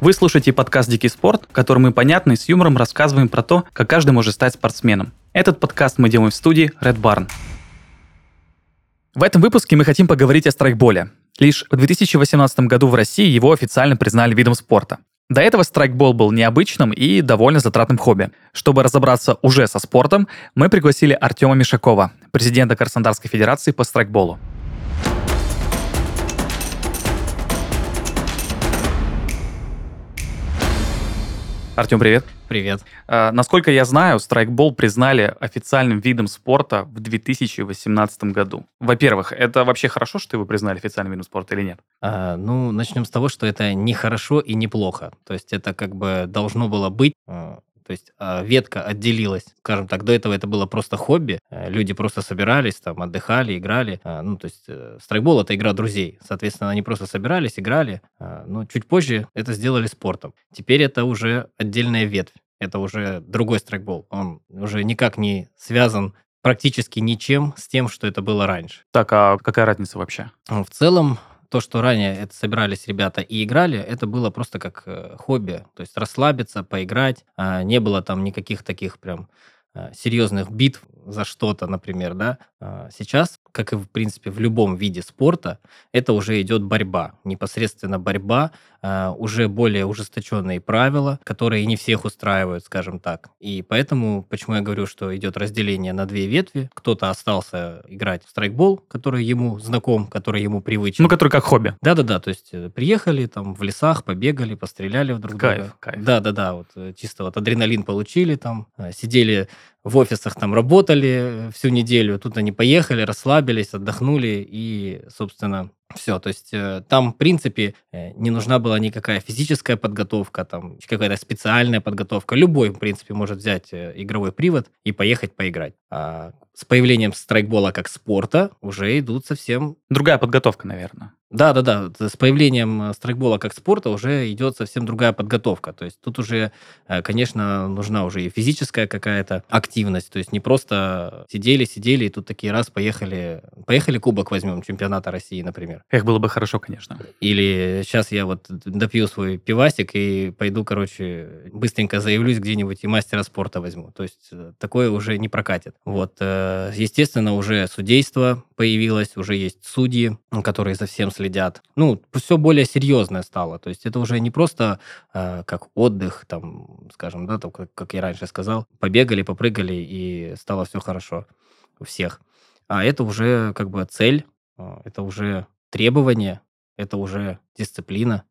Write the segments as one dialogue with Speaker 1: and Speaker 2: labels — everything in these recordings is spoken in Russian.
Speaker 1: Вы слушаете подкаст «Дикий спорт», в котором мы понятно и с юмором рассказываем про то, как каждый может стать спортсменом. Этот подкаст мы делаем в студии Red Barn. В этом выпуске мы хотим поговорить о страйкболе. Лишь в 2018 году в России его официально признали видом спорта. До этого страйкбол был необычным и довольно затратным хобби. Чтобы разобраться уже со спортом, мы пригласили Артема Мишакова, президента Краснодарской Федерации по страйкболу. Артем, привет.
Speaker 2: Привет.
Speaker 1: А, насколько я знаю, страйкбол признали официальным видом спорта в 2018 году. Во-первых, это вообще хорошо, что его признали официальным видом спорта или нет?
Speaker 2: А, ну, начнем с того, что это не хорошо и не плохо. То есть это как бы должно было быть. То есть а, ветка отделилась, скажем так, до этого это было просто хобби, э, люди просто собирались, там, отдыхали, играли. А, ну, то есть э, страйкбол – это игра друзей, соответственно, они просто собирались, играли, а, но чуть позже это сделали спортом. Теперь это уже отдельная ветвь, это уже другой страйкбол, он уже никак не связан практически ничем с тем, что это было раньше.
Speaker 1: Так, а какая разница вообще?
Speaker 2: В целом, то, что ранее это собирались ребята и играли, это было просто как э, хобби. То есть расслабиться, поиграть. А не было там никаких таких прям э, серьезных битв за что-то, например, да. А сейчас, как и, в принципе, в любом виде спорта, это уже идет борьба. Непосредственно борьба, а, уже более ужесточенные правила, которые не всех устраивают, скажем так. И поэтому, почему я говорю, что идет разделение на две ветви. Кто-то остался играть в страйкбол, который ему знаком, который ему привычен.
Speaker 1: Ну, который как хобби.
Speaker 2: Да-да-да, то есть э, приехали там в лесах, побегали, постреляли в друг
Speaker 1: кайф,
Speaker 2: друга.
Speaker 1: Кайф,
Speaker 2: Да-да-да, вот э, чисто вот адреналин получили там, э, сидели в офисах там работали всю неделю, тут они поехали, расслабились, отдохнули и, собственно, все, то есть э, там, в принципе, э, не нужна была никакая физическая подготовка, там какая-то специальная подготовка. Любой, в принципе, может взять э, игровой привод и поехать поиграть. А с появлением страйкбола как спорта уже идут совсем...
Speaker 1: Другая подготовка, наверное.
Speaker 2: Да, да, да. С появлением страйкбола как спорта уже идет совсем другая подготовка. То есть тут уже, конечно, нужна уже и физическая какая-то активность. То есть не просто сидели, сидели, и тут такие раз поехали, поехали кубок возьмем чемпионата России, например.
Speaker 1: Эх, было бы хорошо, конечно.
Speaker 2: Или сейчас я вот допью свой пивасик и пойду, короче, быстренько заявлюсь где-нибудь и мастера спорта возьму. То есть э, такое уже не прокатит. Вот, э, естественно, уже судейство появилось, уже есть судьи, которые за всем следят. Ну, все более серьезное стало. То есть это уже не просто э, как отдых, там, скажем, да, там, как я раньше сказал, побегали, попрыгали и стало все хорошо у всех. А это уже как бы цель, это уже требования, это уже дисциплина.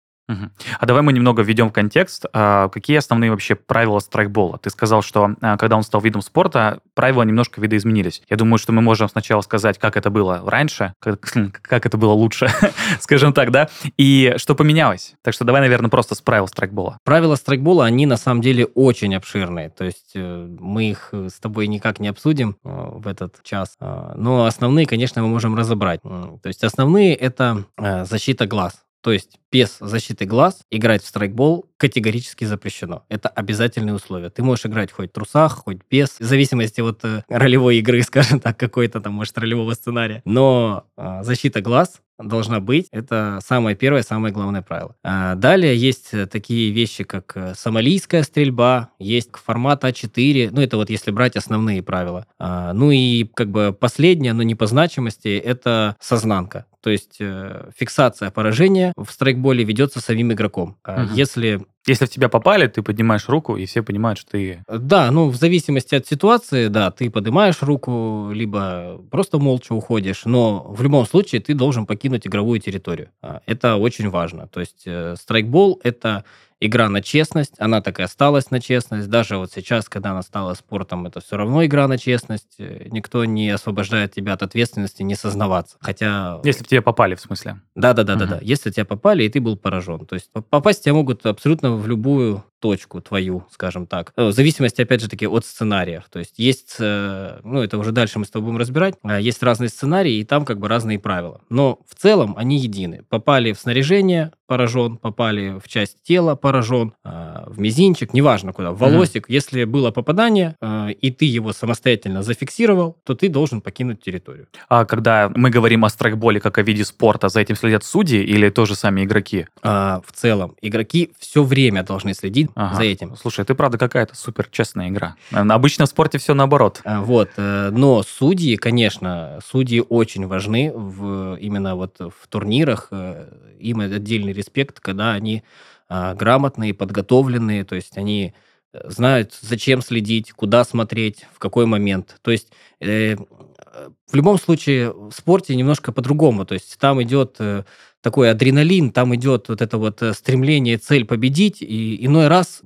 Speaker 1: А давай мы немного введем в контекст. А, какие основные вообще правила страйкбола? Ты сказал, что а, когда он стал видом спорта, правила немножко видоизменились. Я думаю, что мы можем сначала сказать, как это было раньше, как, как это было лучше, скажем так, да, и что поменялось. Так что давай, наверное, просто с правил страйкбола.
Speaker 2: Правила страйкбола, они на самом деле очень обширные. То есть э, мы их э, с тобой никак не обсудим э, в этот час. Но основные, конечно, мы можем разобрать. То есть основные это защита глаз. То есть без защиты глаз играть в страйкбол категорически запрещено. Это обязательные условия. Ты можешь играть хоть в трусах, хоть без, в зависимости от э, ролевой игры, скажем так, какой-то там, может, ролевого сценария. Но э, защита глаз должна быть. Это самое первое, самое главное правило. А далее есть э, такие вещи, как э, сомалийская стрельба, есть формат А4, ну это вот если брать основные правила. А, ну и как бы последнее, но не по значимости, это сознанка. То есть э, фиксация поражения в страйкболе ведется самим игроком. Угу. Если
Speaker 1: если в тебя попали, ты поднимаешь руку, и все понимают, что ты...
Speaker 2: Да, ну, в зависимости от ситуации, да, ты поднимаешь руку, либо просто молча уходишь, но в любом случае ты должен покинуть игровую территорию. А, это очень важно. То есть э, страйкбол – это игра на честность, она так и осталась на честность. Даже вот сейчас, когда она стала спортом, это все равно игра на честность. Э, никто не освобождает тебя от ответственности не сознаваться. Хотя...
Speaker 1: Если в тебя попали, в смысле?
Speaker 2: Да-да-да. да. Если тебя попали, и ты был поражен. То есть попасть тебя могут абсолютно в любую точку твою, скажем так. Э, в зависимости, опять же таки, от сценариев. То есть есть, э, ну, это уже дальше мы с тобой будем разбирать, а, есть разные сценарии, и там как бы разные правила. Но в целом они едины. Попали в снаряжение, поражен, попали в часть тела, поражен, а, в мизинчик, неважно куда, в волосик. Mm-hmm. Если было попадание, а, и ты его самостоятельно зафиксировал, то ты должен покинуть территорию.
Speaker 1: А когда мы говорим о страйкболе как о виде спорта, за этим следят судьи или тоже сами игроки?
Speaker 2: А, в целом, игроки все время должны следить ага. за этим.
Speaker 1: Слушай, ты правда какая-то супер честная игра. Обычно в спорте все наоборот.
Speaker 2: А, вот, э, но судьи, конечно, судьи очень важны в, именно вот в турнирах. Э, им отдельный респект, когда они а, грамотные, подготовленные, то есть они э, знают, зачем следить, куда смотреть, в какой момент. То есть э, в любом случае в спорте немножко по-другому. То есть там идет э, такой адреналин, там идет вот это вот э, стремление, цель победить, и иной раз,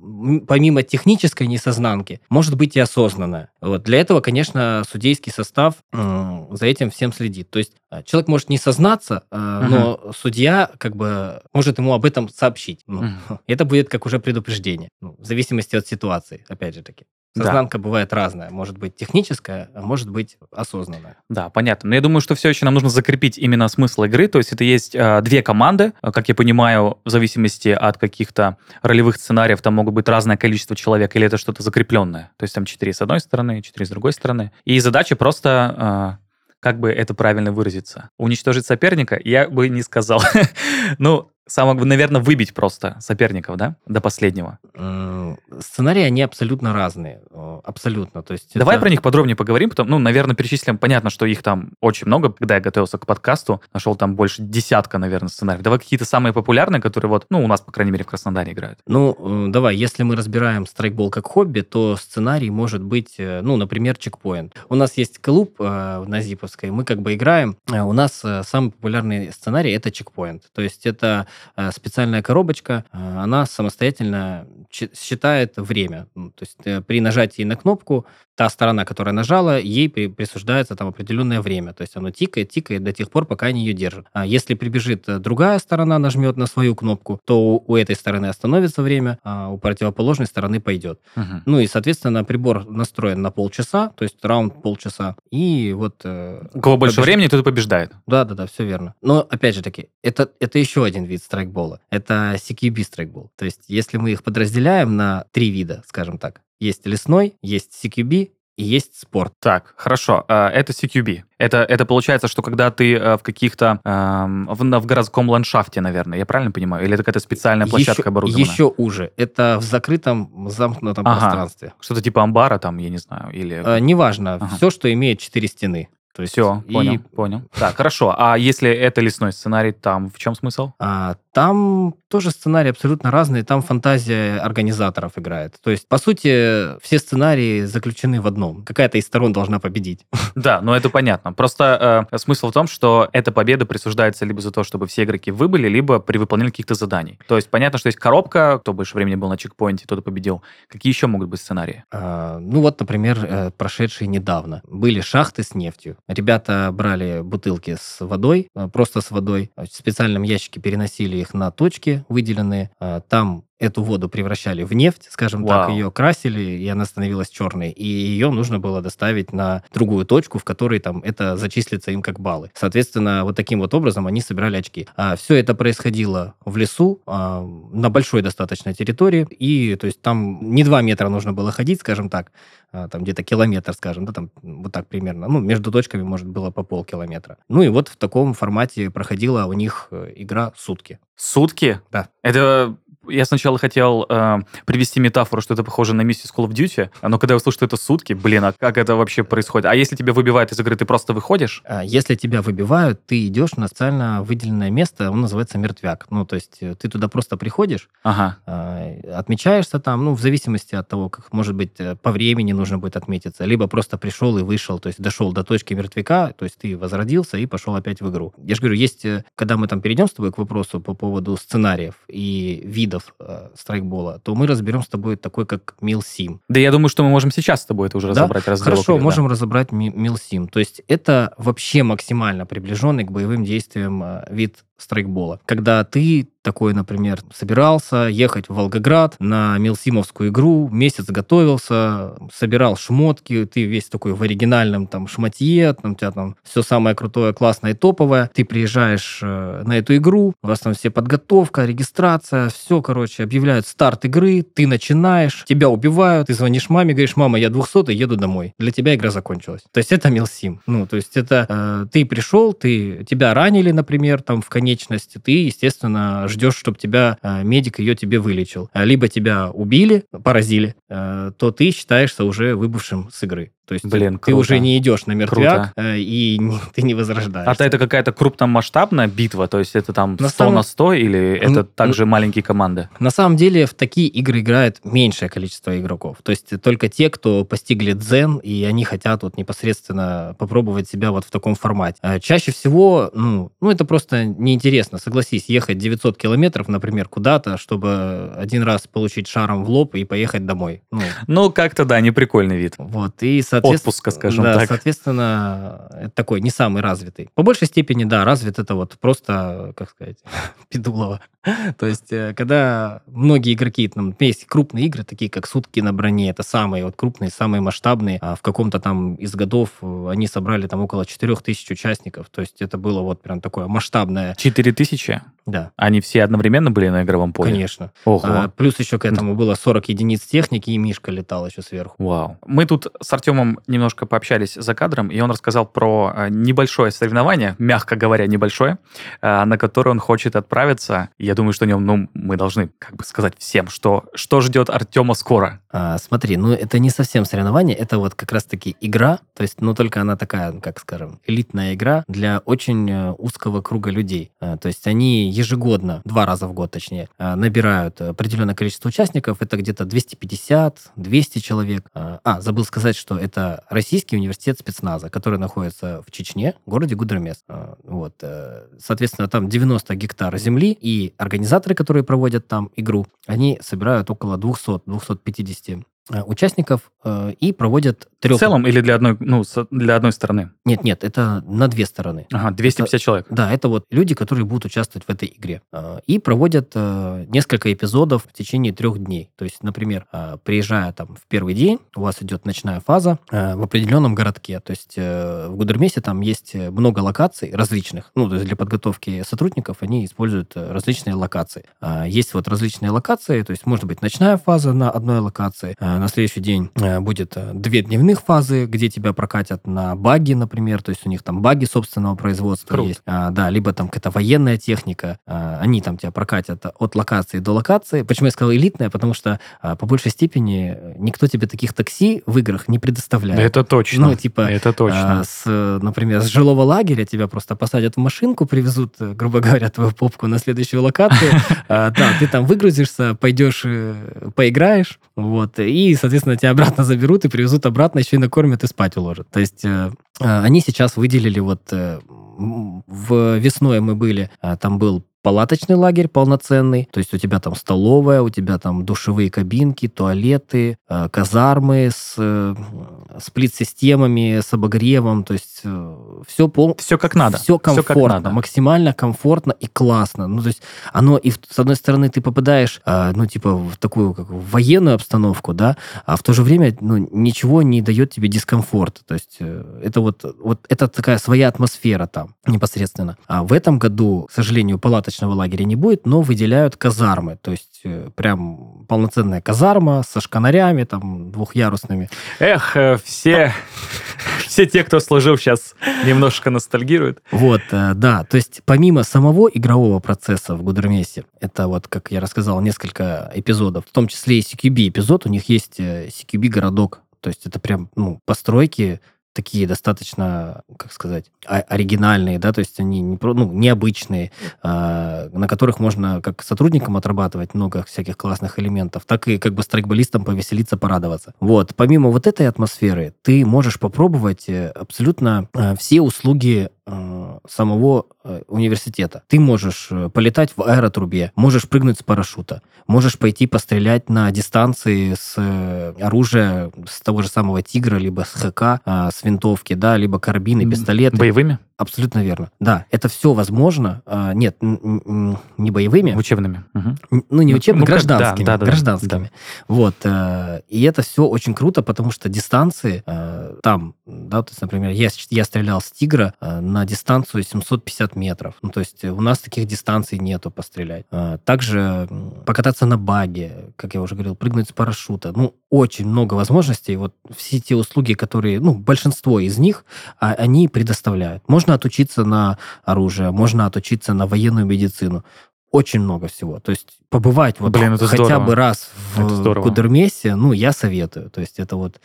Speaker 2: помимо технической несознанки, может быть и осознанная. Вот для этого, конечно, судейский состав э, за этим всем следит. То есть э, человек может не сознаться, э, uh но судья как бы может ему об этом сообщить. Ну, uh Это будет как уже предупреждение, ну, в зависимости от ситуации, опять же таки. Сознанка да. бывает разная. Может быть техническая, а может быть осознанная.
Speaker 1: Да, понятно. Но я думаю, что все еще нам нужно закрепить именно смысл игры. То есть это есть э, две команды. Как я понимаю, в зависимости от каких-то ролевых сценариев, там могут быть разное количество человек, или это что-то закрепленное. То есть там четыре с одной стороны, четыре с другой стороны. И задача просто... Э, как бы это правильно выразиться? Уничтожить соперника? Я бы не сказал. ну, самое, наверное, выбить просто соперников, да, до последнего?
Speaker 2: Сценарии, они абсолютно разные. Абсолютно. То есть
Speaker 1: Давай это... про них подробнее поговорим. Потом, ну, наверное, перечислим. Понятно, что их там очень много. Когда я готовился к подкасту, нашел там больше десятка, наверное, сценариев. Давай какие-то самые популярные, которые вот, ну, у нас, по крайней мере, в Краснодаре играют.
Speaker 2: Ну, э, давай, если мы разбираем страйкбол как хобби, то сценарий может быть, э, ну, например, чекпоинт. У нас есть клуб э, на Зиповской, мы как бы играем. Э, у нас самый популярный сценарий — это чекпоинт. То есть это Э, специальная коробочка, э, она самостоятельно считает время. Ну, то есть э, при нажатии на кнопку та сторона, которая нажала, ей присуждается там определенное время. То есть оно тикает, тикает до тех пор, пока они ее держат. А если прибежит другая сторона, нажмет на свою кнопку, то у этой стороны остановится время, а у противоположной стороны пойдет. Угу. Ну и, соответственно, прибор настроен на полчаса, то есть раунд полчаса. И вот...
Speaker 1: У кого больше побеж... времени, тот и побеждает.
Speaker 2: Да-да-да, все верно. Но, опять же таки, это, это еще один вид страйкбола. Это CQB страйкбол. То есть если мы их подразделяем на три вида, скажем так, есть лесной, есть CQB и есть спорт.
Speaker 1: Так, хорошо. А, это CQB. Это, это получается, что когда ты э, в каких-то... Эм, в, в городском ландшафте, наверное, я правильно понимаю? Или это какая-то специальная площадка еще, оборудована?
Speaker 2: Еще уже. Это в закрытом, замкнутом ага. пространстве.
Speaker 1: Что-то типа амбара там, я не знаю, или...
Speaker 2: Э, неважно. Ага. Все, что имеет четыре стены.
Speaker 1: То есть, Все, и... понял, понял. Так, хорошо. А если это лесной сценарий, там в чем смысл?
Speaker 2: А, там тоже сценарии абсолютно разные, там фантазия организаторов играет. То есть, по сути, все сценарии заключены в одном. Какая-то из сторон должна победить.
Speaker 1: Да, ну это понятно. Просто э, смысл в том, что эта победа присуждается либо за то, чтобы все игроки выбыли, либо при выполнении каких-то заданий. То есть, понятно, что есть коробка, кто больше времени был на чекпоинте, тот и победил. Какие еще могут быть сценарии?
Speaker 2: А, ну вот, например, э, прошедшие недавно. Были шахты с нефтью. Ребята брали бутылки с водой, э, просто с водой, в специальном ящике переносили их на точки выделенные. Э, там эту воду превращали в нефть, скажем Вау. так, ее красили, и она становилась черной, и ее нужно было доставить на другую точку, в которой там это зачислится им как баллы. Соответственно, вот таким вот образом они собирали очки. А все это происходило в лесу, а, на большой достаточно территории, и то есть там не два метра нужно было ходить, скажем так, а, там где-то километр, скажем, да, там вот так примерно. Ну, между точками, может, было по полкилометра. Ну и вот в таком формате проходила у них э, игра сутки.
Speaker 1: Сутки?
Speaker 2: Да.
Speaker 1: Это я сначала хотел э, привести метафору, что это похоже на миссис Call of Duty, но когда я услышал, что это сутки, блин, а как это вообще происходит? А если тебя выбивают из игры, ты просто выходишь?
Speaker 2: А, если тебя выбивают, ты идешь на специально выделенное место, он называется мертвяк. Ну, то есть э, ты туда просто приходишь, ага. э, отмечаешься там, ну, в зависимости от того, как, может быть, э, по времени нужно будет отметиться, либо просто пришел и вышел, то есть дошел до точки мертвяка, то есть ты возродился и пошел опять в игру. Я же говорю, есть, э, когда мы там перейдем с тобой к вопросу по поводу сценариев и видов видов э, страйкбола, то мы разберем с тобой такой, как Милсим.
Speaker 1: Да я думаю, что мы можем сейчас с тобой это уже разобрать.
Speaker 2: Да? Хорошо, можем да. разобрать Милсим. То есть это вообще максимально приближенный к боевым действиям э, вид страйкбола. Когда ты такой, например, собирался ехать в Волгоград на Милсимовскую игру, месяц готовился, собирал шмотки, ты весь такой в оригинальном там шматье, там, у тебя там все самое крутое, классное и топовое, ты приезжаешь э, на эту игру, у вас там все подготовка, регистрация, все, короче, объявляют старт игры, ты начинаешь, тебя убивают, ты звонишь маме, говоришь, мама, я 200 еду домой. Для тебя игра закончилась. То есть это Милсим. Ну, то есть это э, ты пришел, ты, тебя ранили, например, там в конечности, ты, естественно, ждешь, чтобы тебя э, медик ее тебе вылечил. Либо тебя убили, поразили, э, то ты считаешься уже выбывшим с игры. То есть Блин, ты, ты уже не идешь на мертвяк круто. и не, ты не возрождаешься.
Speaker 1: А это какая-то крупномасштабная битва? То есть это там на 100 самом... на 100 или это Н... также маленькие команды?
Speaker 2: На самом деле в такие игры играет меньшее количество игроков. То есть только те, кто постигли дзен, и они хотят вот непосредственно попробовать себя вот в таком формате. А чаще всего, ну, ну это просто неинтересно. Согласись, ехать 900 километров, например, куда-то, чтобы один раз получить шаром в лоб и поехать домой.
Speaker 1: Ну, ну как-то да, не прикольный вид.
Speaker 2: Вот, и
Speaker 1: отпуска, скажем
Speaker 2: да,
Speaker 1: так.
Speaker 2: соответственно, это такой не самый развитый. По большей степени, да, развит это вот просто, как сказать, пидулово. То есть, э, когда многие игроки, там, есть крупные игры, такие как «Сутки на броне», это самые вот крупные, самые масштабные, а в каком-то там из годов э, они собрали там около 4000 участников, то есть это было вот прям такое масштабное.
Speaker 1: 4000?
Speaker 2: Да.
Speaker 1: Они все одновременно были на игровом поле?
Speaker 2: Конечно. Ого. А, плюс еще к этому было 40 единиц техники, и Мишка летал еще сверху.
Speaker 1: Вау. Мы тут с Артемом немножко пообщались за кадром, и он рассказал про э, небольшое соревнование, мягко говоря, небольшое, э, на которое он хочет отправиться. Я думаю, что о нем, ну, мы должны как бы сказать всем, что, что ждет Артема скоро.
Speaker 2: А, смотри, ну, это не совсем соревнование, это вот как раз-таки игра, то есть, ну, только она такая, как скажем, элитная игра для очень э, узкого круга людей. То есть они ежегодно, два раза в год точнее, набирают определенное количество участников, это где-то 250-200 человек. А, забыл сказать, что это Российский университет спецназа, который находится в Чечне, в городе Гудермес. А, вот. Э, соответственно, там 90 гектар земли, и организаторы, которые проводят там игру, они собирают около 200-250 Э, участников э, и проводят
Speaker 1: трех... В целом или для одной, ну, для одной стороны?
Speaker 2: Нет, нет, это на две стороны.
Speaker 1: Ага, 250
Speaker 2: это,
Speaker 1: человек.
Speaker 2: Да, это вот люди, которые будут участвовать в этой игре. Э, и проводят э, несколько эпизодов в течение трех дней. То есть, например, э, приезжая там в первый день, у вас идет ночная фаза э, в определенном городке. То есть э, в Гудермесе там есть много локаций различных. Ну, то есть для подготовки сотрудников они используют э, различные локации. Э, есть вот различные локации, то есть может быть ночная фаза на одной локации, э, на следующий день э, будет э, две дневных фазы, где тебя прокатят на баги, например, то есть у них там баги собственного производства Круто. есть. А, да, либо там какая-то военная техника, а, они там тебя прокатят от локации до локации. Почему я сказал элитная? Потому что а, по большей степени никто тебе таких такси в играх не предоставляет.
Speaker 1: Это точно.
Speaker 2: Ну, типа,
Speaker 1: это точно.
Speaker 2: А, с, например, с жилого лагеря тебя просто посадят в машинку, привезут, э, грубо говоря, твою попку на следующую локацию. Да, ты там выгрузишься, пойдешь, поиграешь, вот, и и, соответственно, тебя обратно заберут и привезут обратно, еще и накормят и спать уложат. То есть э, э они сейчас выделили вот э, в весной мы были, э, там был палаточный лагерь полноценный, то есть у тебя там столовая, у тебя там душевые кабинки, туалеты, казармы с сплит-системами, с обогревом, то есть все пол...
Speaker 1: Все как надо.
Speaker 2: Все комфортно, все как надо. максимально комфортно и классно. Ну, то есть оно и с одной стороны ты попадаешь, ну, типа в такую как военную обстановку, да, а в то же время, ну, ничего не дает тебе дискомфорта. То есть это вот, вот это такая своя атмосфера там непосредственно. А в этом году, к сожалению, палаточного лагеря не будет, но выделяют казармы. То есть э, прям полноценная казарма со шканарями, там, двухъярусными.
Speaker 1: Эх, э, все, все те, кто служил, сейчас немножко ностальгируют.
Speaker 2: Вот, э, да. То есть помимо самого игрового процесса в Гудермесе, это вот, как я рассказал, несколько эпизодов, в том числе и CQB эпизод, у них есть CQB городок. То есть это прям ну, постройки такие достаточно, как сказать, оригинальные, да, то есть они не, ну, необычные, э, на которых можно как сотрудникам отрабатывать много всяких классных элементов, так и как бы страйкболистам повеселиться, порадоваться. Вот, помимо вот этой атмосферы, ты можешь попробовать э, абсолютно э, все услуги самого э, университета. Ты можешь э, полетать в аэротрубе, можешь прыгнуть с парашюта, можешь пойти пострелять на дистанции с э, оружия, с того же самого тигра, либо с ХК, э, с винтовки, да, либо карабины, пистолеты.
Speaker 1: Боевыми?
Speaker 2: Абсолютно верно. Да, это все возможно. А, нет, не боевыми.
Speaker 1: Учебными.
Speaker 2: Угу. Ну, не ну, учебными, ну, гражданскими. Да, да, гражданскими. Да. Вот. Э, и это все очень круто, потому что дистанции э, там, да, то есть, например, я, я стрелял с «Тигра» э, на дистанцию 750 метров. Ну, то есть у нас таких дистанций нету пострелять. Также покататься на баге, как я уже говорил, прыгнуть с парашюта. Ну, очень много возможностей. Вот все те услуги, которые, ну, большинство из них, а, они предоставляют. Можно отучиться на оружие, можно отучиться на военную медицину очень много всего. То есть побывать вот Блин, хотя здорово. бы раз в Кудермесе, ну, я советую. То есть это вот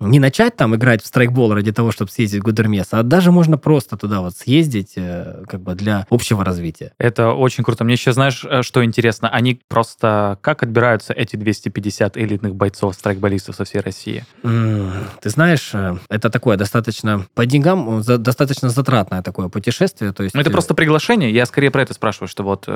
Speaker 2: не начать там играть в страйкбол ради того, чтобы съездить в Гудермес, а даже можно просто туда вот съездить, э, как бы для общего развития.
Speaker 1: Это очень круто. Мне еще, знаешь, э, что интересно? Они просто... Как отбираются эти 250 элитных бойцов, страйкболистов со всей России?
Speaker 2: ты знаешь, э, это такое достаточно... По деньгам достаточно затратное такое путешествие. То есть...
Speaker 1: Ну, это просто приглашение. Я скорее про это спрашиваю, что вот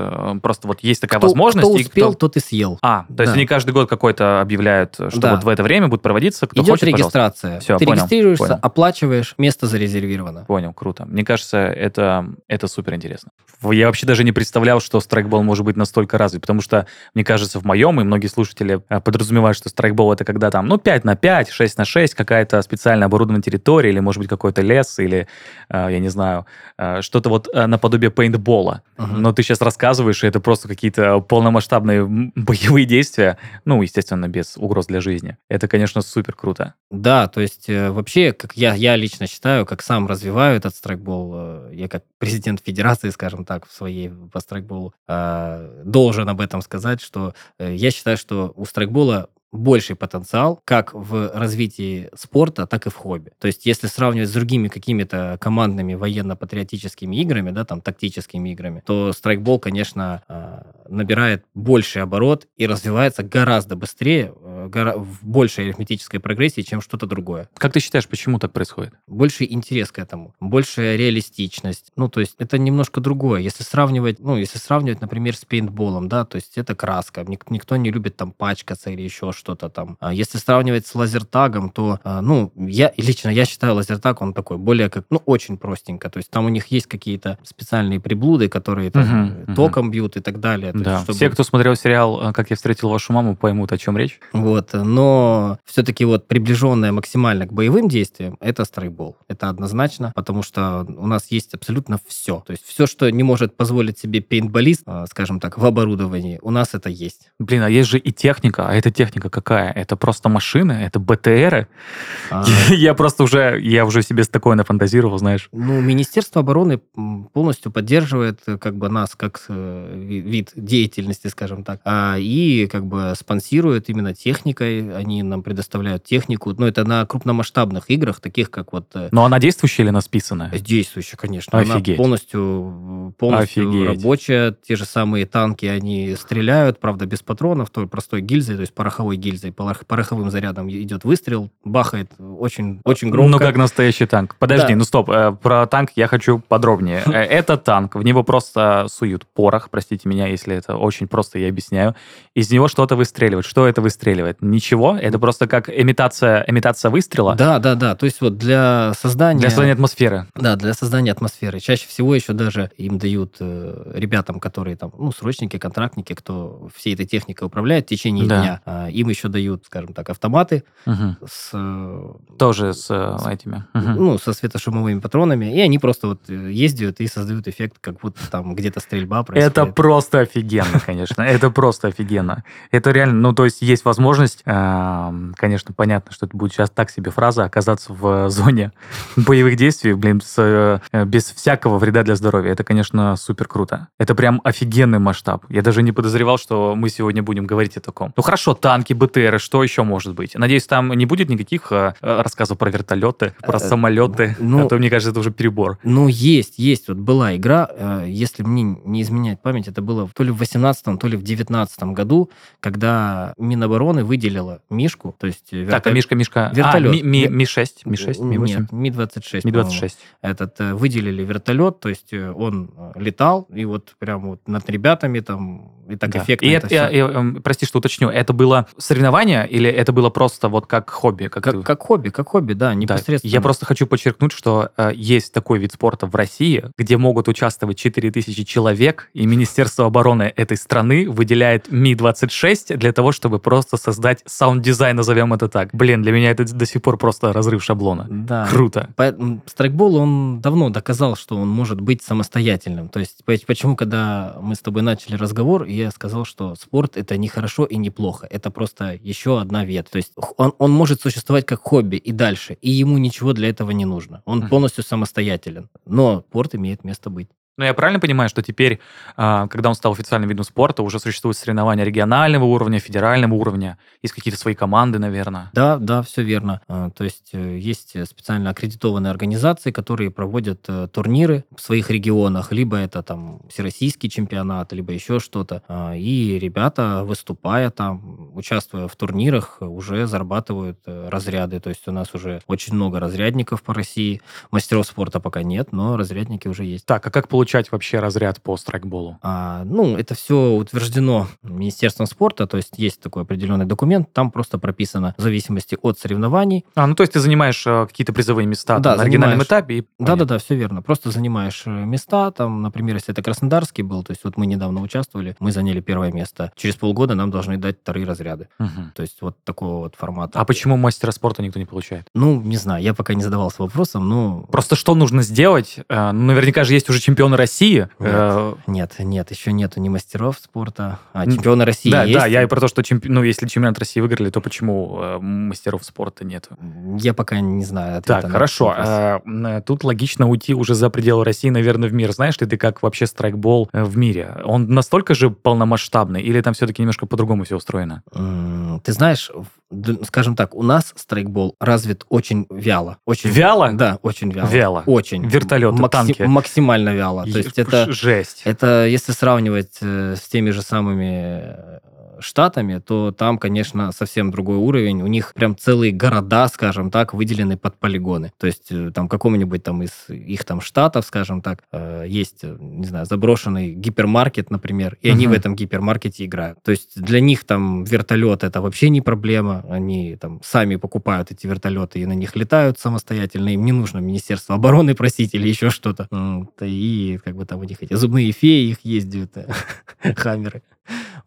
Speaker 1: просто вот есть такая кто, возможность.
Speaker 2: Кто успел, кто... тот и съел.
Speaker 1: А, то есть да. они каждый год какой-то объявляют, что да. вот в это время будет проводиться. Кто
Speaker 2: Идет хочет, регистрация регистрация. Все, Ты понял, регистрируешься, понял. оплачиваешь, место зарезервировано.
Speaker 1: Понял, круто. Мне кажется, это, это супер интересно. Я вообще даже не представлял, что страйкбол может быть настолько развит, потому что, мне кажется, в моем, и многие слушатели э, подразумевают, что страйкбол это когда там, ну, 5 на 5, 6 на 6, какая-то специально оборудованная территория, или, может быть, какой-то лес, или, э, я не знаю, э, что-то вот наподобие пейнтбола. Uh-huh. Но ты сейчас рассказываешь, и это просто какие-то полномасштабные боевые действия, ну, естественно, без угроз для жизни. Это, конечно, супер круто.
Speaker 2: Да, то есть э, вообще, как я, я лично считаю, как сам развиваю этот страйкбол, э, я как президент федерации, скажем так, в своей по страйкболу, э, должен об этом сказать, что я считаю, что у страйкбола больший потенциал как в развитии спорта, так и в хобби. То есть, если сравнивать с другими какими-то командными военно-патриотическими играми, да, там, тактическими играми, то страйкбол, конечно, а, набирает больший оборот и развивается гораздо быстрее, э, в большей арифметической прогрессии, чем что-то другое.
Speaker 1: Как ты считаешь, почему так происходит?
Speaker 2: Больший интерес к этому, большая реалистичность. Ну, то есть, это немножко другое. Если сравнивать, ну, если сравнивать, например, с пейнтболом, да, то есть, это краска. Никто не любит там пачкаться или еще что что-то там. А если сравнивать с лазертагом, то, а, ну, я лично я считаю лазертаг, он такой более как, ну, очень простенько. То есть там у них есть какие-то специальные приблуды, которые там, угу, током угу. бьют и так далее.
Speaker 1: Да.
Speaker 2: Есть,
Speaker 1: чтобы... Все, кто смотрел сериал «Как я встретил вашу маму», поймут, о чем речь.
Speaker 2: Вот, но все-таки вот приближенное максимально к боевым действиям, это страйкбол. Это однозначно, потому что у нас есть абсолютно все. То есть все, что не может позволить себе пейнтболист, а, скажем так, в оборудовании, у нас это есть.
Speaker 1: Блин, а есть же и техника, а эта техника какая? Это просто машины, это БТРы. А... Я просто уже, я уже себе такое нафантазировал, знаешь.
Speaker 2: Ну, Министерство обороны полностью поддерживает э, как бы нас как э, вид деятельности, скажем так, а, и как бы спонсирует именно техникой, они нам предоставляют технику, но ну, это на крупномасштабных играх, таких как вот...
Speaker 1: Э, но она действующая или она списанная?
Speaker 2: Действующая, конечно.
Speaker 1: Офигеть.
Speaker 2: Она полностью, полностью Офигеть. рабочая. Те же самые танки, они стреляют, правда, без патронов, той простой гильзой, то есть пороховой гильзой, пороховым зарядом идет выстрел, бахает очень, очень громко.
Speaker 1: Ну, как настоящий танк. Подожди, да. ну стоп, э, про танк я хочу подробнее. Э, это танк, в него просто суют порох, простите меня, если это очень просто я объясняю. Из него что-то выстреливает. Что это выстреливает? Ничего? Это просто как имитация, имитация выстрела?
Speaker 2: Да, да, да. То есть вот для создания...
Speaker 1: Для создания атмосферы.
Speaker 2: Да, для создания атмосферы. Чаще всего еще даже им дают э, ребятам, которые там, ну, срочники, контрактники, кто всей этой техникой управляет в течение да. дня, э, им еще дают, скажем так, автоматы угу. с...
Speaker 1: Э, Тоже с, э, с этими.
Speaker 2: Угу. Ну, со светошумовыми патронами. И они просто вот э, ездят и создают эффект, как будто там где-то стрельба
Speaker 1: происходит. Это просто офигенно, конечно. Это просто офигенно. Это реально, ну, то есть есть возможность, эм, конечно, понятно, что это будет сейчас так себе фраза, оказаться в зоне боевых действий, блин, без всякого вреда для здоровья. Это, конечно, супер круто. Это прям офигенный масштаб. Я даже не подозревал, что мы сегодня будем говорить о таком. Ну, хорошо, танки, БТРы, что еще может быть? Надеюсь, там не будет никаких э, рассказов про вертолеты, про э, самолеты. Ну, а то, мне кажется, это уже перебор.
Speaker 2: Ну, есть, есть. Вот была игра, э, если мне не изменяет память, это было то ли в 18 то ли в 19 году, когда Минобороны выделила Мишку, то есть
Speaker 1: вертолет. Так, а Мишка, Мишка... Вертолет. А, Ми, Ми-6, Ми-6, Ми-8. Нет,
Speaker 2: Ми-26,
Speaker 1: Ми-26.
Speaker 2: Этот, выделили вертолет, то есть он летал, и вот прям вот над ребятами там и так да. эффектно
Speaker 1: и это, это и, и, прости, что уточню, это было соревнования или это было просто вот как хобби?
Speaker 2: Как, как, как хобби, как хобби, да, непосредственно.
Speaker 1: Да. Я просто хочу подчеркнуть, что э, есть такой вид спорта в России, где могут участвовать 4000 человек, и Министерство обороны этой страны выделяет Ми-26 для того, чтобы просто создать саунд-дизайн, назовем это так. Блин, для меня это до сих пор просто разрыв шаблона.
Speaker 2: Да.
Speaker 1: Круто.
Speaker 2: Страйкбол, он давно доказал, что он может быть самостоятельным. То есть почему, когда мы с тобой начали разговор, я сказал, что спорт это не хорошо и не плохо. Это просто еще одна ветвь. То есть он, он может существовать как хобби и дальше, и ему ничего для этого не нужно. Он полностью самостоятелен. Но спорт имеет место быть.
Speaker 1: Но я правильно понимаю, что теперь, а, когда он стал официальным видом спорта, уже существуют соревнования регионального уровня, федерального уровня, есть какие-то свои команды, наверное?
Speaker 2: Да, да, все верно. А, то есть э, есть специально аккредитованные организации, которые проводят э, турниры в своих регионах, либо это там всероссийский чемпионат, либо еще что-то. А, и ребята, выступая там, участвуя в турнирах, уже зарабатывают э, разряды. То есть у нас уже очень много разрядников по России. Мастеров спорта пока нет, но разрядники уже есть.
Speaker 1: Так, а как получается получать вообще разряд по страйкболу?
Speaker 2: А, ну, это все утверждено Министерством спорта, то есть есть такой определенный документ, там просто прописано в зависимости от соревнований.
Speaker 1: А, ну то есть ты занимаешь э, какие-то призовые места да, там, на оригинальном этапе? И...
Speaker 2: Да-да-да, все верно. Просто занимаешь э, места, там, например, если это Краснодарский был, то есть вот мы недавно участвовали, мы заняли первое место. Через полгода нам должны дать вторые разряды. Угу. То есть вот такого вот формата.
Speaker 1: А почему мастера спорта никто не получает?
Speaker 2: Ну, не знаю, я пока не задавался вопросом, но...
Speaker 1: Просто что нужно сделать? Э, ну, наверняка же есть уже чемпион чемпионы России. Нет,
Speaker 2: э, нет, нет, еще нету ни мастеров спорта, а чемпионы России
Speaker 1: да,
Speaker 2: есть.
Speaker 1: Да, я и про то, что чемпи... ну, если чемпионат России выиграли, то почему э, мастеров спорта нет?
Speaker 2: Я пока не знаю.
Speaker 1: Так, хорошо. Э, тут логично уйти уже за пределы России, наверное, в мир. Знаешь ли ты, как вообще страйкбол э, в мире? Он настолько же полномасштабный или там все-таки немножко по-другому все устроено?
Speaker 2: Ты знаешь, скажем так, у нас страйкбол развит очень вяло. Очень
Speaker 1: вяло?
Speaker 2: Да, очень вяло.
Speaker 1: Вяло.
Speaker 2: Очень.
Speaker 1: Вертолеты, Макси- танки.
Speaker 2: Максимально вяло. То есть это
Speaker 1: жесть.
Speaker 2: Это если сравнивать э, с теми же самыми э, Штатами, то там, конечно, совсем другой уровень. У них прям целые города, скажем так, выделены под полигоны. То есть э, там какому-нибудь там из их там штатов, скажем так, э, есть, э, не знаю, заброшенный гипермаркет, например, и uh-huh. они в этом гипермаркете играют. То есть для них там вертолет это вообще не проблема. Они там сами покупают эти вертолеты и на них летают самостоятельно. Им не нужно Министерство обороны просить или еще что-то. И как бы там у них эти зубные феи их ездят, хаммеры.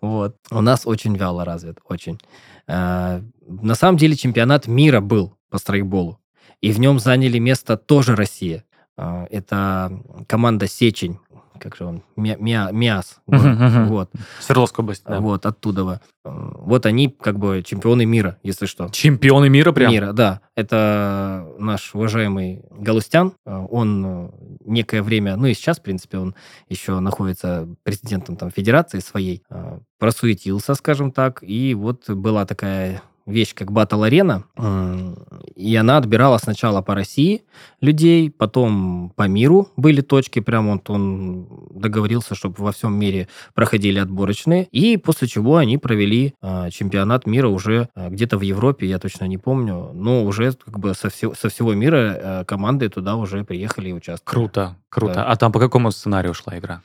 Speaker 2: Вот. У нас очень вяло развит, очень. А, на самом деле чемпионат мира был по страйкболу, и в нем заняли место тоже Россия. А, это команда Сечень, как же он, Мя, Миас, вот.
Speaker 1: Свердловская область,
Speaker 2: да. Вот, оттуда. Вот они как бы чемпионы мира, если что.
Speaker 1: Чемпионы мира прям?
Speaker 2: Мира, да. Это наш уважаемый Галустян. Он э, некое время, ну и сейчас, в принципе, он еще находится президентом там федерации своей, э, просуетился, скажем так, и вот была такая вещь, как Arena, и она отбирала сначала по России людей, потом по миру были точки, прям вот он договорился, чтобы во всем мире проходили отборочные, и после чего они провели а, чемпионат мира уже а, где-то в Европе, я точно не помню, но уже как бы со, всего, со всего мира а, команды туда уже приехали и участвовали.
Speaker 1: Круто, круто. Да. А там по какому сценарию шла игра?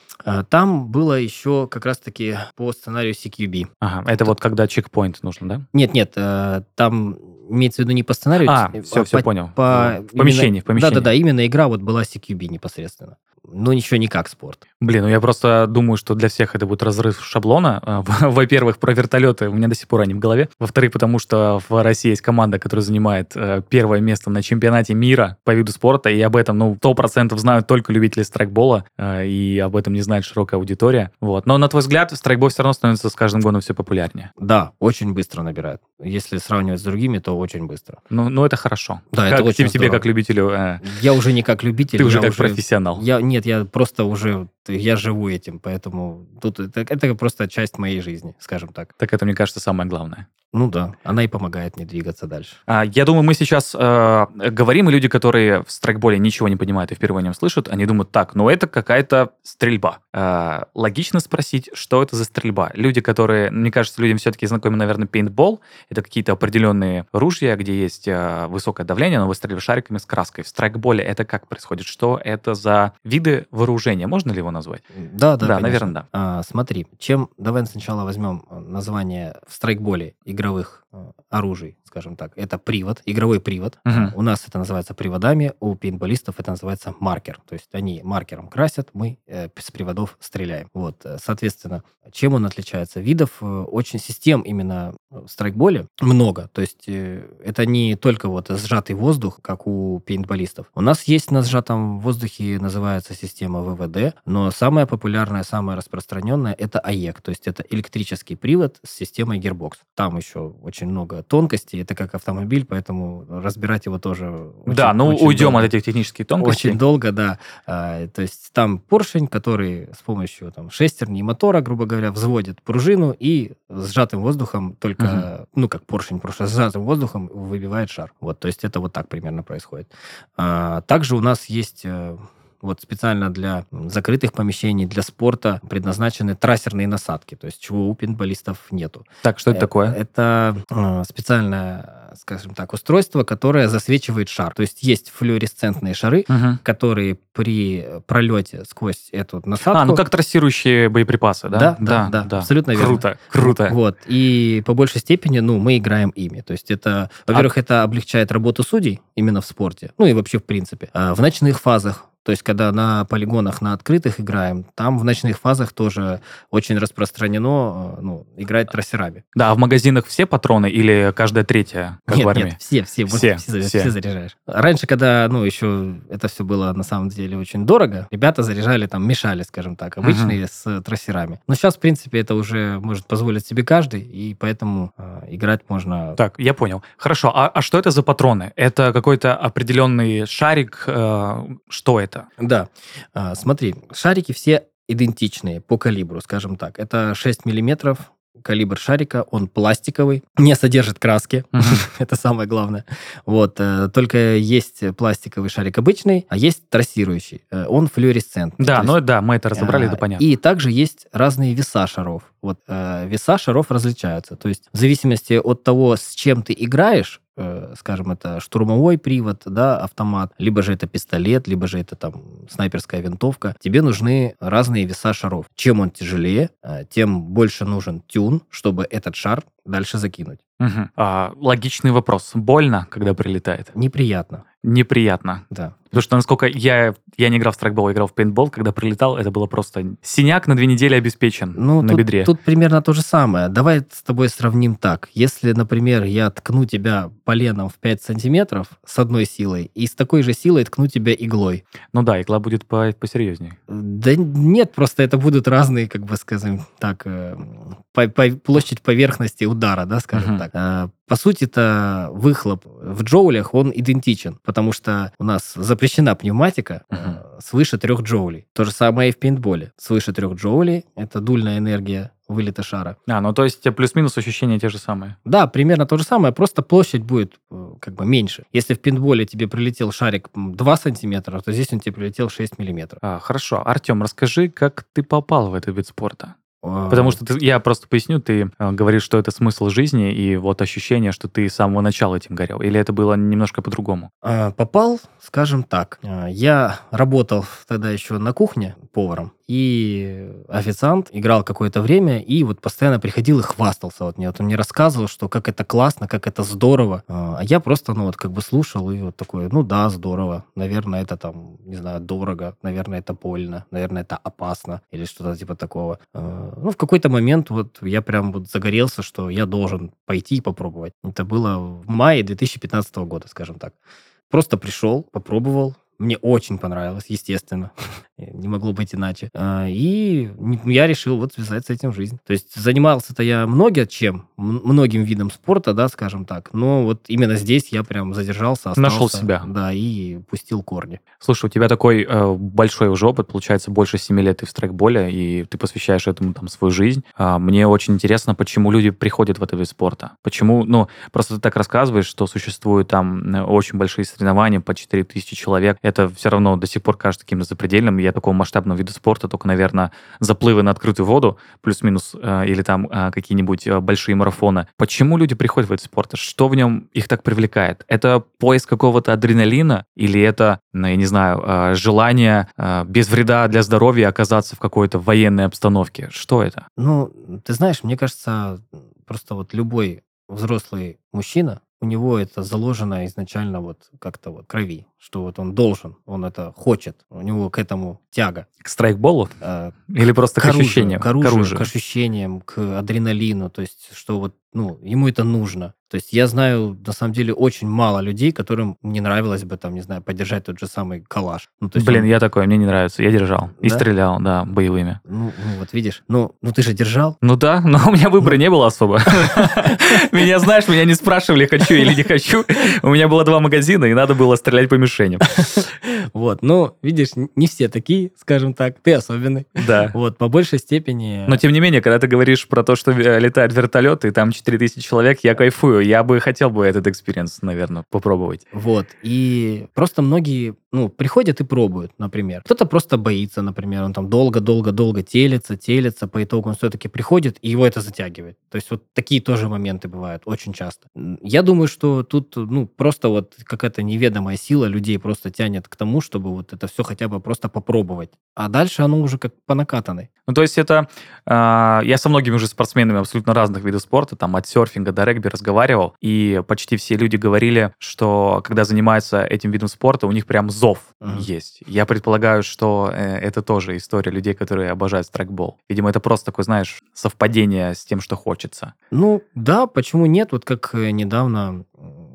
Speaker 2: Там было еще как раз-таки по сценарию CQB.
Speaker 1: Ага, это, это вот когда чекпоинт нужно, да?
Speaker 2: Нет, нет, Э, там имеется в виду не по сценарию.
Speaker 1: А, все, а все по, понял. По, в помещении, именно, в помещении.
Speaker 2: Да-да-да, именно игра вот была CQB непосредственно ну, ничего не как спорт.
Speaker 1: Блин, ну я просто думаю, что для всех это будет разрыв шаблона. А, во-первых, про вертолеты у меня до сих пор они в голове. Во-вторых, потому что в России есть команда, которая занимает э, первое место на чемпионате мира по виду спорта, и об этом, ну, 100% знают только любители страйкбола, э, и об этом не знает широкая аудитория. Вот. Но, на твой взгляд, страйкбол все равно становится с каждым годом все популярнее.
Speaker 2: Да, очень быстро набирает. Если сравнивать с другими, то очень быстро.
Speaker 1: Ну, ну это хорошо.
Speaker 2: Да,
Speaker 1: как,
Speaker 2: это очень
Speaker 1: тебе, тебе как любителю... Э,
Speaker 2: я уже не как любитель.
Speaker 1: Ты уже как уже, профессионал.
Speaker 2: Я, нет, я просто уже я живу этим, поэтому тут это, это просто часть моей жизни, скажем так.
Speaker 1: Так это, мне кажется, самое главное.
Speaker 2: Ну да, она и помогает мне двигаться дальше.
Speaker 1: А, я думаю, мы сейчас э, говорим, и люди, которые в страйкболе ничего не понимают и впервые о нем слышат, они думают, так, ну это какая-то стрельба. Э, логично спросить, что это за стрельба. Люди, которые, мне кажется, людям все-таки знакомы, наверное, пейнтбол. Это какие-то определенные ружья, где есть э, высокое давление, но выстреливаешь шариками с краской. В страйкболе это как происходит? Что это за виды вооружения? Можно ли его назвать? Назвать.
Speaker 2: Да, да,
Speaker 1: Да,
Speaker 2: конечно.
Speaker 1: наверное, да.
Speaker 2: А, смотри, чем давай сначала возьмем э, название в страйкболе игровых э, оружий, скажем так. Это привод, игровой привод.
Speaker 1: Мгм.
Speaker 2: У нас это называется приводами, у пейнтболистов это называется маркер. То есть они маркером красят, мы э, с приводов стреляем. Вот, э, соответственно, чем он отличается? Видов э, очень систем именно в страйкболе много. То есть э, это не только вот сжатый воздух, как у пейнтболистов. У нас есть на сжатом воздухе называется система ВВД, но самая популярная, самая распространенная это АЕК, то есть это электрический привод с системой Gearbox. Там еще очень много тонкостей, это как автомобиль, поэтому разбирать его тоже очень-
Speaker 1: да, ну
Speaker 2: очень
Speaker 1: уйдем
Speaker 2: долго.
Speaker 1: от этих технических тонкостей.
Speaker 2: Очень долго, да. А, то есть там поршень, который с помощью там, шестерни и мотора, грубо говоря, взводит пружину и сжатым воздухом только, ну как поршень, просто сжатым воздухом выбивает шар. Вот, то есть это вот так примерно происходит. А, также у нас есть э, вот специально для закрытых помещений, для спорта предназначены трассерные насадки, то есть чего у пинболистов нету.
Speaker 1: Так, что это
Speaker 2: Э,
Speaker 1: такое?
Speaker 2: Это э, специальное, скажем так, устройство, которое засвечивает шар. То есть есть флуоресцентные шары,
Speaker 1: Мгм.
Speaker 2: которые при пролете сквозь эту насадку...
Speaker 1: А, ну как трассирующие боеприпасы, да?
Speaker 2: Да, да, да, абсолютно верно.
Speaker 1: Круто, круто.
Speaker 2: Вот. И по большей степени, ну, мы играем ими. То есть это, во-первых, это облегчает работу судей именно в спорте, ну и вообще в принципе. А в ночных фазах то есть, когда на полигонах, на открытых играем, там в ночных фазах тоже очень распространено э, ну, играть трассерами.
Speaker 1: Да, а в магазинах все патроны или каждая третья, как
Speaker 2: нет,
Speaker 1: в армии?
Speaker 2: нет, все, все,
Speaker 1: Все,
Speaker 2: все,
Speaker 1: все.
Speaker 2: все заряжаешь. Раньше, когда, ну, еще это все было на самом деле очень дорого, ребята заряжали там, мешали, скажем так, обычные с трассерами. Но сейчас, в принципе, это уже может позволить себе каждый, и поэтому э, играть можно...
Speaker 1: Так, я понял. Хорошо, а, а что это за патроны? Это какой-то определенный шарик? э, что это?
Speaker 2: Да, А, смотри, шарики все идентичные по калибру, скажем так. Это 6 миллиметров калибр шарика, он пластиковый, не содержит краски, это самое главное. Вот, э, только есть пластиковый шарик обычный, а есть трассирующий, Э, он флуоресцентный.
Speaker 1: Да, ну
Speaker 2: есть,
Speaker 1: да, мы это разобрали,
Speaker 2: а,
Speaker 1: это понятно.
Speaker 2: И также есть разные веса шаров. Вот э, веса шаров различаются. То есть в зависимости от того, с чем ты играешь, скажем, это штурмовой привод, да, автомат, либо же это пистолет, либо же это там снайперская винтовка, тебе нужны разные веса шаров. Чем он тяжелее, э, тем больше нужен тюн, чтобы этот шар дальше закинуть.
Speaker 1: Мгм. А, логичный вопрос. Больно, когда прилетает?
Speaker 2: Неприятно,
Speaker 1: Неприятно.
Speaker 2: да.
Speaker 1: Потому что, насколько я, я не играл в страйкбол, я играл в пейнтбол, когда прилетал, это было просто синяк на две недели обеспечен
Speaker 2: Ну,
Speaker 1: на
Speaker 2: тут,
Speaker 1: бедре.
Speaker 2: тут примерно то же самое. Давай с тобой сравним так. Если, например, я ткну тебя поленом в 5 сантиметров с одной силой, и с такой же силой ткну тебя иглой.
Speaker 1: Ну да, игла будет по посерьезнее.
Speaker 2: Да нет, просто это будут разные, как бы скажем так, э, по- по- площадь поверхности удара, да, скажем
Speaker 1: Мгм.
Speaker 2: так. Э, По сути, это выхлоп в джоулях, он идентичен, потому что у нас запрещена пневматика
Speaker 1: Мгм.
Speaker 2: свыше 3 джоулей. То же самое и в пейнтболе. Свыше 3 джоулей – это дульная энергия вылета шара.
Speaker 1: А, ну то есть плюс-минус ощущения те же самые.
Speaker 2: Да, примерно то же самое, просто площадь будет э, как бы меньше. Если в пейнтболе тебе прилетел шарик м, 2 сантиметра, то здесь он тебе прилетел 6 миллиметров.
Speaker 1: А, хорошо. Артем, расскажи, как ты попал в этот вид спорта?
Speaker 2: А,
Speaker 1: Потому что ты- я просто поясню, ты э, говоришь, что это смысл жизни, и вот ощущение, что ты с самого начала этим горел. Или это было немножко по-другому?
Speaker 2: А, Попал, скажем так. А, Я работал тогда еще на кухне поваром, и официант играл какое-то время, и вот постоянно приходил и хвастался от мне. Вот он мне рассказывал, что как это классно, как это здорово. А а я просто, ну вот как бы слушал, и вот такой, ну да, здорово. Наверное, это там, не знаю, дорого, наверное, это больно, наверное, это опасно, или что-то типа такого. А, Ну, в какой-то момент вот я прям вот загорелся, что я должен пойти и попробовать. Это было в мае 2015 года, скажем так. Просто пришел, попробовал. Мне очень понравилось, естественно. Не могло быть иначе. А, И я решил вот связать с этим жизнь. То есть занимался-то я много чем, многим видом спорта, да, скажем так. Но вот именно здесь я прям задержался, остался.
Speaker 1: Нашел себя.
Speaker 2: Да, и пустил корни.
Speaker 1: Слушай, у тебя такой э, большой уже опыт, получается, больше 7 лет ты в страйкболе, и ты посвящаешь этому там свою жизнь. А, мне очень интересно, почему люди приходят в этот вид спорта. Почему, ну, просто ты так рассказываешь, что существуют там э, очень большие соревнования по 4000 человек. Это все равно до сих пор кажется каким-то запредельным. Я такого масштабного вида спорта только, наверное, заплывы на открытую воду, плюс-минус, э, или там э, какие-нибудь э, большие марафоны. Почему люди приходят в этот спорт? Что в нем их так привлекает? Это поиск какого-то адреналина или это, ну, я не знаю, желание без вреда для здоровья оказаться в какой-то военной обстановке? Что это?
Speaker 2: Ну, ты знаешь, мне кажется, просто вот любой взрослый мужчина, у него это заложено изначально вот как-то вот крови, что вот он должен, он это хочет, у него к этому тяга.
Speaker 1: К страйкболу?
Speaker 2: Э,
Speaker 1: Или просто к,
Speaker 2: оружию,
Speaker 1: ощущениям?
Speaker 2: К оружию, к ощущениям, к адреналину, то есть что вот, ну, ему это нужно. То есть я знаю, на самом деле, очень мало людей, которым не нравилось бы, там, не знаю, поддержать тот же самый калаш. Ну, то есть
Speaker 1: Блин,
Speaker 2: он-
Speaker 1: я такой, мне не нравится. Я держал. И
Speaker 2: Да?
Speaker 1: стрелял, да, боевыми.
Speaker 2: ну, ну, вот видишь, ну, ну ты же держал.
Speaker 1: Ну да, но у меня выбора не было особо. Меня, знаешь, меня не спрашивали, хочу или не хочу. У меня было два магазина, и надо было стрелять по мишеням.
Speaker 2: Вот, ну, видишь, не все такие, скажем так, ты особенный.
Speaker 1: Да.
Speaker 2: Вот, по большей степени...
Speaker 1: Но тем не менее, когда ты говоришь про то, что э, летают вертолеты, и там 4000 человек, я кайфую. Я бы хотел бы этот experience, наверное, попробовать.
Speaker 2: Вот, и просто многие, ну, приходят и пробуют, например. Кто-то просто боится, например, он там долго-долго-долго телится, телится, по итогу он все-таки приходит, и его это затягивает. То есть вот такие тоже моменты бывают очень часто. Я думаю, что тут, ну, просто вот какая-то неведомая сила людей просто тянет к тому, чтобы вот это все хотя бы просто попробовать. А дальше оно уже как по накатанной.
Speaker 1: Ну, то есть это... э, я со многими уже спортсменами абсолютно разных видов спорта, там от серфинга до регби разговаривал, и почти все люди говорили, что когда занимаются этим видом спорта, у них прям зов
Speaker 2: Мгм.
Speaker 1: есть. Я предполагаю, что э, это тоже история людей, которые обожают страйкбол. Видимо, это просто такое, знаешь, совпадение с тем, что хочется.
Speaker 2: Ну, да, почему нет? Вот как э, недавно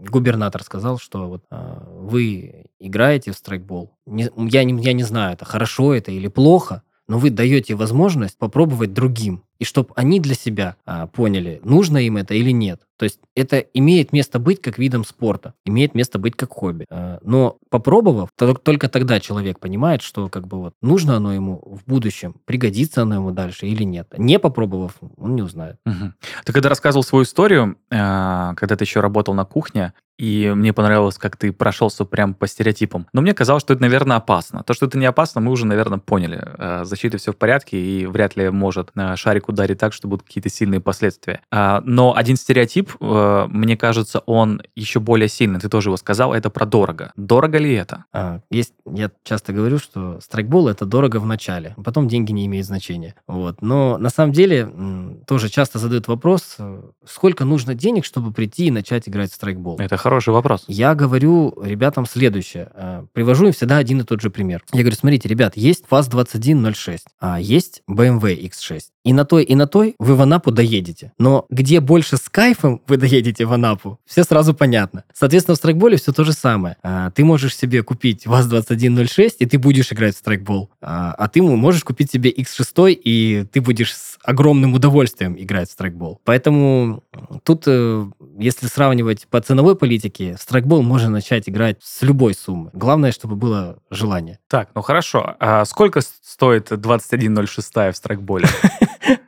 Speaker 2: губернатор сказал, что вот а, вы играете в страйкбол. Не- я, не, я не знаю, это хорошо это или плохо, но вы даете возможность попробовать другим. И чтобы они для себя а, поняли, нужно им это или нет. То есть это имеет место быть как видом спорта, имеет место быть как хобби. А, но попробовав, то- только тогда человек понимает, что как бы вот нужно оно ему в будущем, пригодится оно ему дальше или нет. Не попробовав, он не узнает.
Speaker 1: Мгм. Ты когда рассказывал свою историю, э, когда ты еще работал на кухне, и мне понравилось, как ты прошелся прям по стереотипам. Но мне казалось, что это, наверное, опасно. То, что это не опасно, мы уже, наверное, поняли. С защитой все в порядке, и вряд ли может шарик ударить так, что будут какие-то сильные последствия. А, Но один стереотип, э, мне кажется, он еще более сильный. Ты тоже его сказал, это про дорого. Дорого ли это?
Speaker 2: А, Есть, я часто говорю, что страйкбол это дорого в начале, потом деньги не имеют значения. Вот. Но на самом деле тоже часто задают вопрос, сколько нужно денег, чтобы прийти и начать играть в страйкбол.
Speaker 1: Это хороший вопрос.
Speaker 2: Я говорю ребятам следующее. Э, Привожу им всегда один и тот же пример. Я говорю, смотрите, ребят, есть ФАЗ-2106, а есть BMW X6. И на той, и на той вы в Анапу доедете. Но где больше с кайфом вы доедете в Анапу, все сразу понятно. Соответственно, в страйкболе все то же самое. А, Ты можешь себе купить ВАЗ-2106, и ты будешь играть в страйкбол. А а ты можешь купить себе X6, и ты будешь с огромным удовольствием играть в страйкбол. Поэтому тут, э, если сравнивать по ценовой политике, в страйкбол можно начать играть с любой суммы. Главное, чтобы было желание.
Speaker 1: Так, ну хорошо. А сколько стоит 21.06 в страйкболе?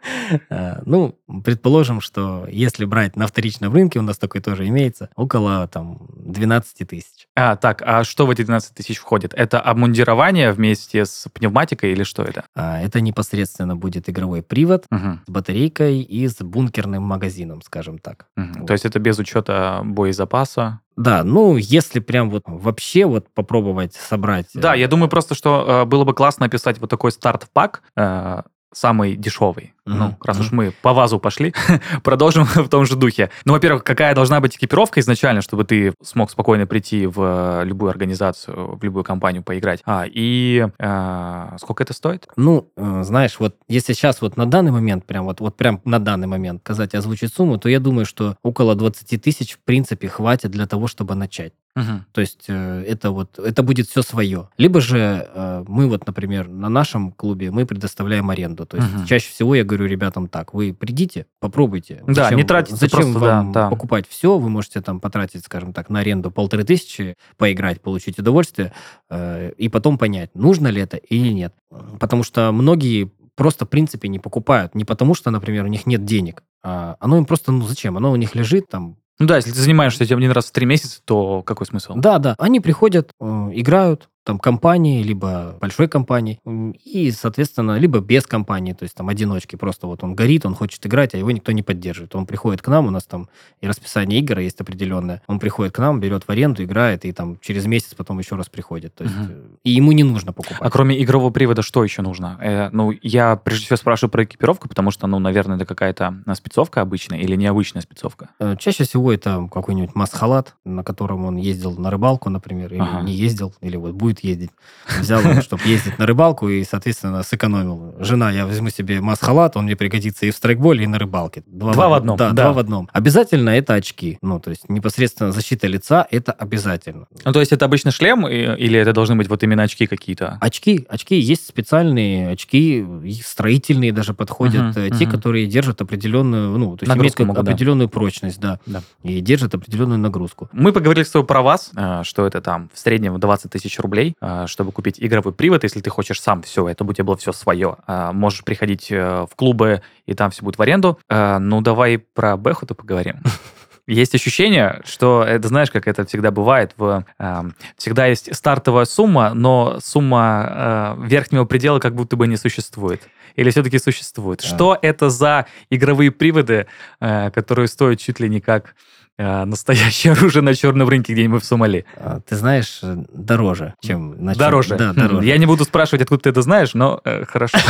Speaker 2: Э, Ну, предположим, что если брать на вторичном рынке, у нас такой тоже имеется, около там 12 тысяч.
Speaker 1: А, так, а что в эти 12 тысяч входит? Это обмундирование вместе с пневматикой или что это?
Speaker 2: А, Это непосредственно будет игровой привод
Speaker 1: Мгм,
Speaker 2: с батарейкой и с бункерным магазином, скажем так.
Speaker 1: мгм.
Speaker 2: Вот.
Speaker 1: То есть это без учета боезапаса?
Speaker 2: Да, ну, если прям вот вообще вот попробовать собрать...
Speaker 1: Да,
Speaker 2: э,
Speaker 1: я думаю просто, что э, было бы классно описать вот такой старт-пак, э, самый дешевый. Ну, раз уж мы по вазу пошли, продолжим в том же духе. Ну, во-первых, какая должна быть экипировка изначально, чтобы ты смог спокойно прийти в э, любую организацию, в любую компанию поиграть? А, и э, сколько это стоит?
Speaker 2: Ну, э, знаешь, вот если сейчас вот на данный момент, прям вот, вот прям на данный момент сказать озвучить сумму, то я думаю, что около 20 тысяч, в принципе, хватит для того, чтобы начать.
Speaker 1: Мгм.
Speaker 2: То есть э, это вот, это будет все свое. Либо же э, мы вот, например, на нашем клубе мы предоставляем аренду. То есть
Speaker 1: Мгм.
Speaker 2: чаще всего я говорю ребятам так, вы придите, попробуйте.
Speaker 1: Да, не тратите
Speaker 2: Зачем
Speaker 1: просто, да,
Speaker 2: вам
Speaker 1: да.
Speaker 2: покупать все? Вы можете там потратить, скажем так, на аренду полторы тысячи, поиграть, получить удовольствие, э, и потом понять, нужно ли это или нет. Потому что многие просто, в принципе, не покупают. Не потому что, например, у них нет денег, а оно им просто, ну зачем? Оно у них лежит там,
Speaker 1: Ну да, если ты занимаешься этим один раз в три месяца, то какой смысл?
Speaker 2: Да, да. Они приходят, э, играют, там компании, либо большой компании, и, соответственно, либо без компании, то есть там одиночки, просто вот он горит, он хочет играть, а его никто не поддерживает. Он приходит к нам, у нас там и расписание игр есть определенное, он приходит к нам, берет в аренду, играет, и там через месяц потом еще раз приходит. То есть, угу. И ему не нужно покупать.
Speaker 1: А кроме игрового привода что еще нужно? Э, ну, я прежде всего спрашиваю про экипировку, потому что, ну, наверное, это какая-то спецовка обычная или необычная спецовка?
Speaker 2: Э, чаще всего это какой-нибудь маск-халат, на котором он ездил на рыбалку, например, или ага. не ездил, или вот будет ездить. Взял его, чтобы ездить на рыбалку и, соответственно, сэкономил. Жена, я возьму себе маск-халат, он мне пригодится и в страйкболе, и на рыбалке.
Speaker 1: Два, два в одном.
Speaker 2: Да, да, два в одном. Обязательно это очки. Ну, то есть непосредственно защита лица, это обязательно.
Speaker 1: Ну, то есть это обычно шлем или это должны быть вот именно очки какие-то?
Speaker 2: Очки. Очки. Есть специальные очки, строительные даже подходят. Uh-huh, те, uh-huh. которые держат определенную, ну, то есть
Speaker 1: Нагрузку могут,
Speaker 2: определенную да. прочность, да, да. И держат определенную нагрузку.
Speaker 1: Мы поговорили с тобой про вас, э, что это там в среднем 20 тысяч рублей, э, чтобы купить игровой привод, если ты хочешь сам все, это у тебя было все свое. Э, можешь приходить в клубы, и там все будет в аренду. Ну, давай про Бэху-то поговорим. Есть ощущение, что это, знаешь, как это всегда бывает, в, э, всегда есть стартовая сумма, но сумма э, верхнего предела как будто бы не существует. Или все-таки существует? Да. Что это за игровые приводы, э, которые стоят чуть ли не как э, настоящее оружие на черном рынке где-нибудь в Сомали?
Speaker 2: А, ты знаешь, э, дороже, чем
Speaker 1: на Дороже? Да, дороже. Я не буду спрашивать, откуда ты это знаешь, но э, хорошо.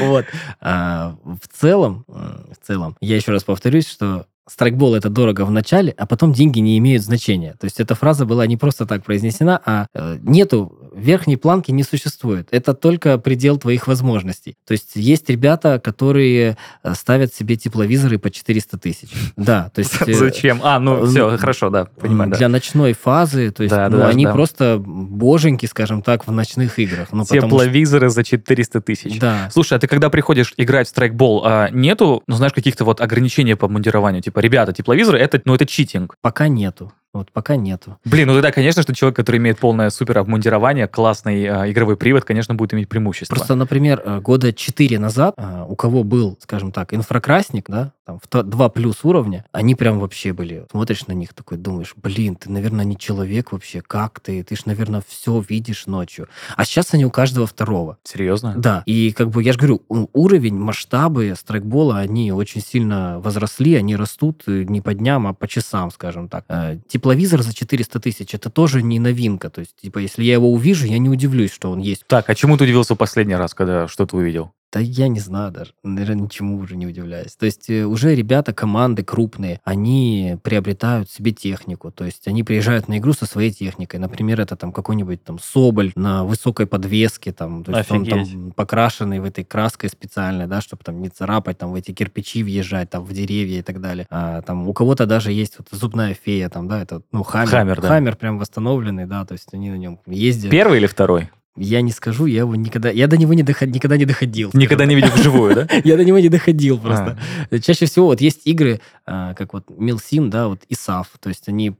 Speaker 2: Вот. А, в целом, в целом, я еще раз повторюсь, что страйкбол это дорого в начале, а потом деньги не имеют значения. То есть эта фраза была не просто так произнесена, а э, нету верхней планки не существует. Это только предел твоих возможностей. То есть есть ребята, которые э, ставят себе тепловизоры по 400 тысяч. Да, то есть...
Speaker 1: Э, Зачем? А, ну все, хорошо, да, понимаю.
Speaker 2: Для ночной фазы, то есть ну, они просто боженьки, скажем так, в ночных играх. Ну,
Speaker 1: Тепловизоры за 400 тысяч.
Speaker 2: Да.
Speaker 1: Слушай, а ты когда приходишь играть в страйкбол, а нету, ну знаешь, каких-то вот ограничений по мундированию? Типа, ребята, тепловизоры, это, ну это читинг.
Speaker 2: Пока нету. Вот пока нету.
Speaker 1: Блин, ну тогда, конечно, что человек, который имеет полное супер обмундирование, классный э, игровой привод, конечно, будет иметь преимущество.
Speaker 2: Просто, например, э, года 4 назад, э, у кого был, скажем так, инфракрасник, да, там, в 2 плюс уровня, они прям вообще были. Смотришь на них такой, думаешь, блин, ты, наверное, не человек вообще, как ты? Ты ж, наверное, все видишь ночью. А сейчас они у каждого второго.
Speaker 1: Серьезно?
Speaker 2: Да. И как бы, я же говорю, уровень, масштабы страйкбола, они очень сильно возросли, они растут не по дням, а по часам, скажем так. Тепловизор за 400 тысяч, это тоже не новинка. То есть, типа, если я его увижу, я не удивлюсь, что он есть.
Speaker 1: Так, а чему ты удивился последний раз, когда что-то увидел?
Speaker 2: Да я не знаю даже, наверное, ничему уже не удивляюсь. То есть э, уже ребята, команды крупные, они приобретают себе технику, то есть они приезжают на игру со своей техникой. Например, это там какой-нибудь там Соболь на высокой подвеске, там, то есть Офигеть. он там покрашенный в этой краской специальной, да, чтобы там не царапать, там в эти кирпичи въезжать, там в деревья и так далее. А, там у кого-то даже есть вот зубная фея, там, да, это, ну, Хаммер.
Speaker 1: Хаммер, да.
Speaker 2: Хаммер прям восстановленный, да, то есть они на нем ездят.
Speaker 1: Первый или второй?
Speaker 2: Я не скажу, я его никогда... Я до него не доход, никогда не доходил.
Speaker 1: Никогда не видел вживую, да?
Speaker 2: Я до него не доходил просто. А. Чаще всего вот есть игры, а, как вот Милсим, да, вот ИСАФ, то есть они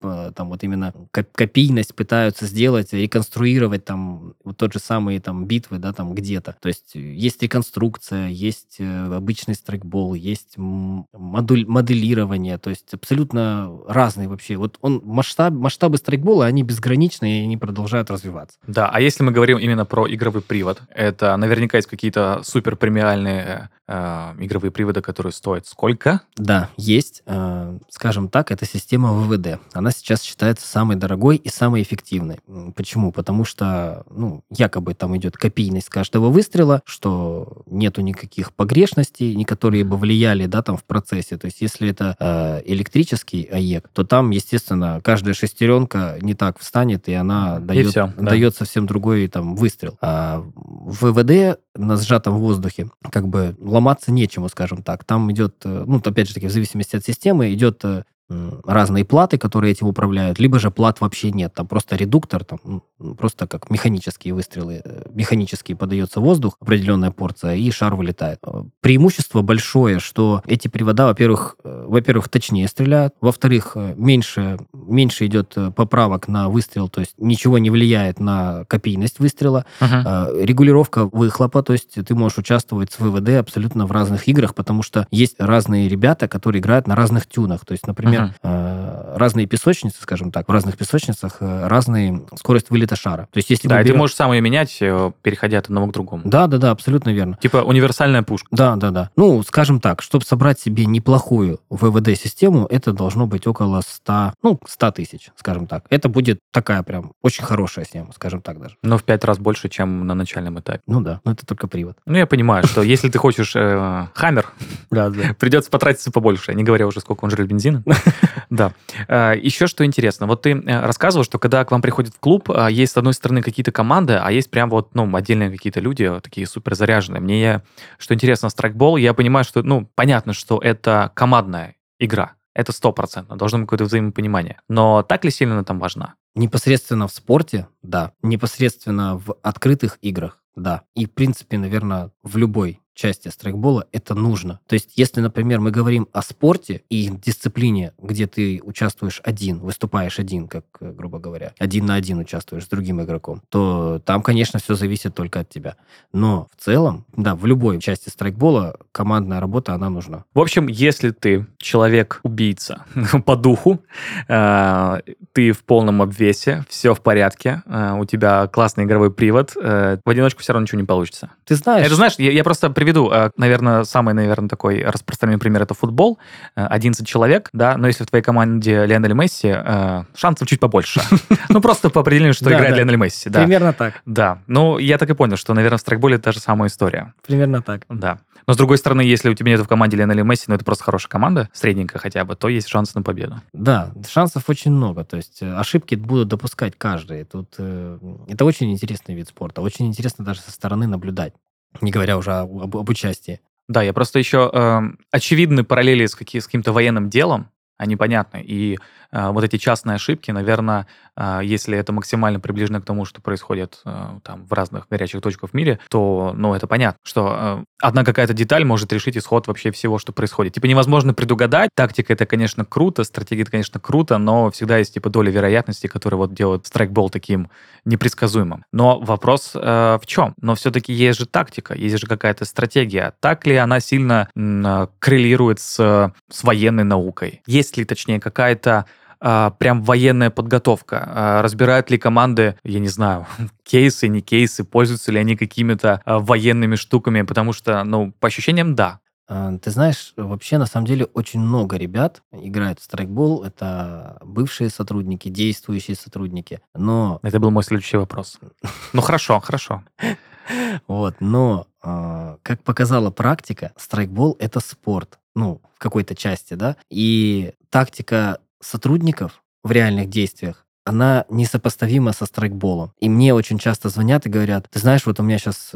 Speaker 2: там вот именно копийность пытаются сделать, реконструировать там вот тот же самый там битвы, да, там где-то. То есть есть реконструкция, есть э, обычный страйкбол, есть модуль, моделирование, то есть абсолютно разные вообще. Вот он масштаб, масштабы страйкбола, они безграничные, и они продолжают развиваться.
Speaker 1: Да, а если мы говорим именно про игровой привод, это наверняка есть какие-то супер премиальные э, игровые приводы, которые стоят сколько?
Speaker 2: Да, есть. Э, скажем так, это система ВВД. Она сейчас считается самой дорогой и самой эффективной. Почему? Потому что, ну, якобы там идет копийность каждого выстрела, что нету никаких погрешностей, не которые бы влияли, да, там в процессе. То есть, если это э, электрический АЕК, то там, естественно, каждая шестеренка не так встанет, и она дает, и все, дает да. совсем другой там выстрел. А в ВВД на сжатом воздухе как бы ломаться нечему, скажем так. Там идет, э, ну, опять же таки, в зависимости от системы, идет э, разные платы, которые этим управляют, либо же плат вообще нет, там просто редуктор, там просто как механические выстрелы, э, механически подается воздух, определенная порция, и шар вылетает. Э, преимущество большое, что эти привода, во-первых, э, во-первых, точнее стреляют, во-вторых, меньше, меньше идет поправок на выстрел, то есть ничего не влияет на копийность выстрела, uh-huh. регулировка выхлопа, то есть ты можешь участвовать с ВВД абсолютно в разных играх, потому что есть разные ребята, которые играют на разных тюнах, то есть, например, например, э, разные песочницы, скажем так, в разных песочницах э, разные скорость вылета шара. То есть если
Speaker 1: Да, и ты
Speaker 2: берем-
Speaker 1: можешь сам ее менять, э, переходя от одного к другому.
Speaker 2: Да, да, да, абсолютно верно.
Speaker 1: Типа универсальная пушка.
Speaker 2: Да, да, да. Ну, скажем так, чтобы собрать себе неплохую ВВД-систему, это должно быть около 100, ну, 100 тысяч, скажем так. Это будет такая прям очень хорошая система, скажем так даже.
Speaker 1: Но в пять раз больше, чем на начальном этапе.
Speaker 2: Ну да, но это только привод.
Speaker 1: Ну, я понимаю, что если ты хочешь э, Хаммер, придется потратиться побольше, не говоря уже, сколько он жрет бензина. Да. Э, Еще что интересно, вот ты э, рассказывал, что когда к вам приходит в клуб, а, есть, с одной стороны, какие-то команды, а есть прям вот, ну, отдельные какие-то люди, э, такие супер заряженные. Мне, что интересно, страйкбол, я понимаю, что, ну, понятно, что это командная игра. Это стопроцентно, должно быть какое-то взаимопонимание. Но так ли сильно она там важна?
Speaker 2: Непосредственно в спорте, да. Непосредственно в открытых играх, да. И, в принципе, наверное, в любой части страйкбола это нужно. То есть, если, например, мы говорим о спорте и дисциплине, где ты участвуешь один, выступаешь один, как, э, грубо говоря, один на один участвуешь с другим игроком, то там, конечно, все зависит только от тебя. Но в целом, да, в любой части страйкбола командная работа, она нужна.
Speaker 1: В общем, если ты человек-убийца по духу, э, ты в полном обвесе, все в порядке, э, у тебя классный игровой привод, в одиночку все равно ничего не получится.
Speaker 2: Ты знаешь...
Speaker 1: Это знаешь, я, я просто приведу, э, наверное, самый, наверное, такой распространенный пример это футбол. Э, 11 человек, да, но если в твоей команде Лионель Месси, э, шансов чуть побольше. Ну, просто по определению, что играет. Лионель Месси, да.
Speaker 2: Примерно так.
Speaker 1: Да, ну, я так и понял, что, наверное, в страйкболе та же самая история.
Speaker 2: Примерно так.
Speaker 1: Да. Но, с другой стороны, если у тебя нет в команде Лионеля Месси, но это просто хорошая команда, средненькая хотя бы, то есть шанс на победу.
Speaker 2: Да, шансов очень много. То есть э, ошибки будут допускать каждый. Тут э, это очень интересный вид спорта. Очень интересно даже со стороны наблюдать. Не говоря уже об, об- участии.
Speaker 1: Да, я просто еще э, очевидны параллели с, каки- с каким-то военным делом, они понятны. И вот эти частные ошибки, наверное, э, если это максимально приближено к тому, что происходит э, там в разных горячих точках в мире, то, ну, это понятно, что одна какая-то деталь может решить исход вообще всего, что происходит. Типа невозможно предугадать. Тактика это, конечно, круто, стратегия это, конечно, круто, но всегда есть типа доля вероятности, которая вот делает страйкбол таким непредсказуемым. Но вопрос э, в чем? Но все-таки есть же тактика, есть же какая-то стратегия. Так ли она сильно э, коррелирует с, с военной наукой? Есть ли, точнее, какая-то а, прям военная подготовка? А, разбирают ли команды, я не знаю, кейсы, не кейсы, пользуются ли они какими-то а, военными штуками? Потому что, ну, по ощущениям, да.
Speaker 2: Ты знаешь, вообще на самом деле очень много ребят играют в страйкбол. Это бывшие сотрудники, действующие сотрудники. Но
Speaker 1: Это был мой следующий вопрос. Ну, хорошо, хорошо.
Speaker 2: Вот, но, как показала практика, страйкбол — это спорт, ну, в какой-то части, да, и тактика сотрудников в реальных действиях, она несопоставима со страйкболом. И мне очень часто звонят и говорят, ты знаешь, вот у меня сейчас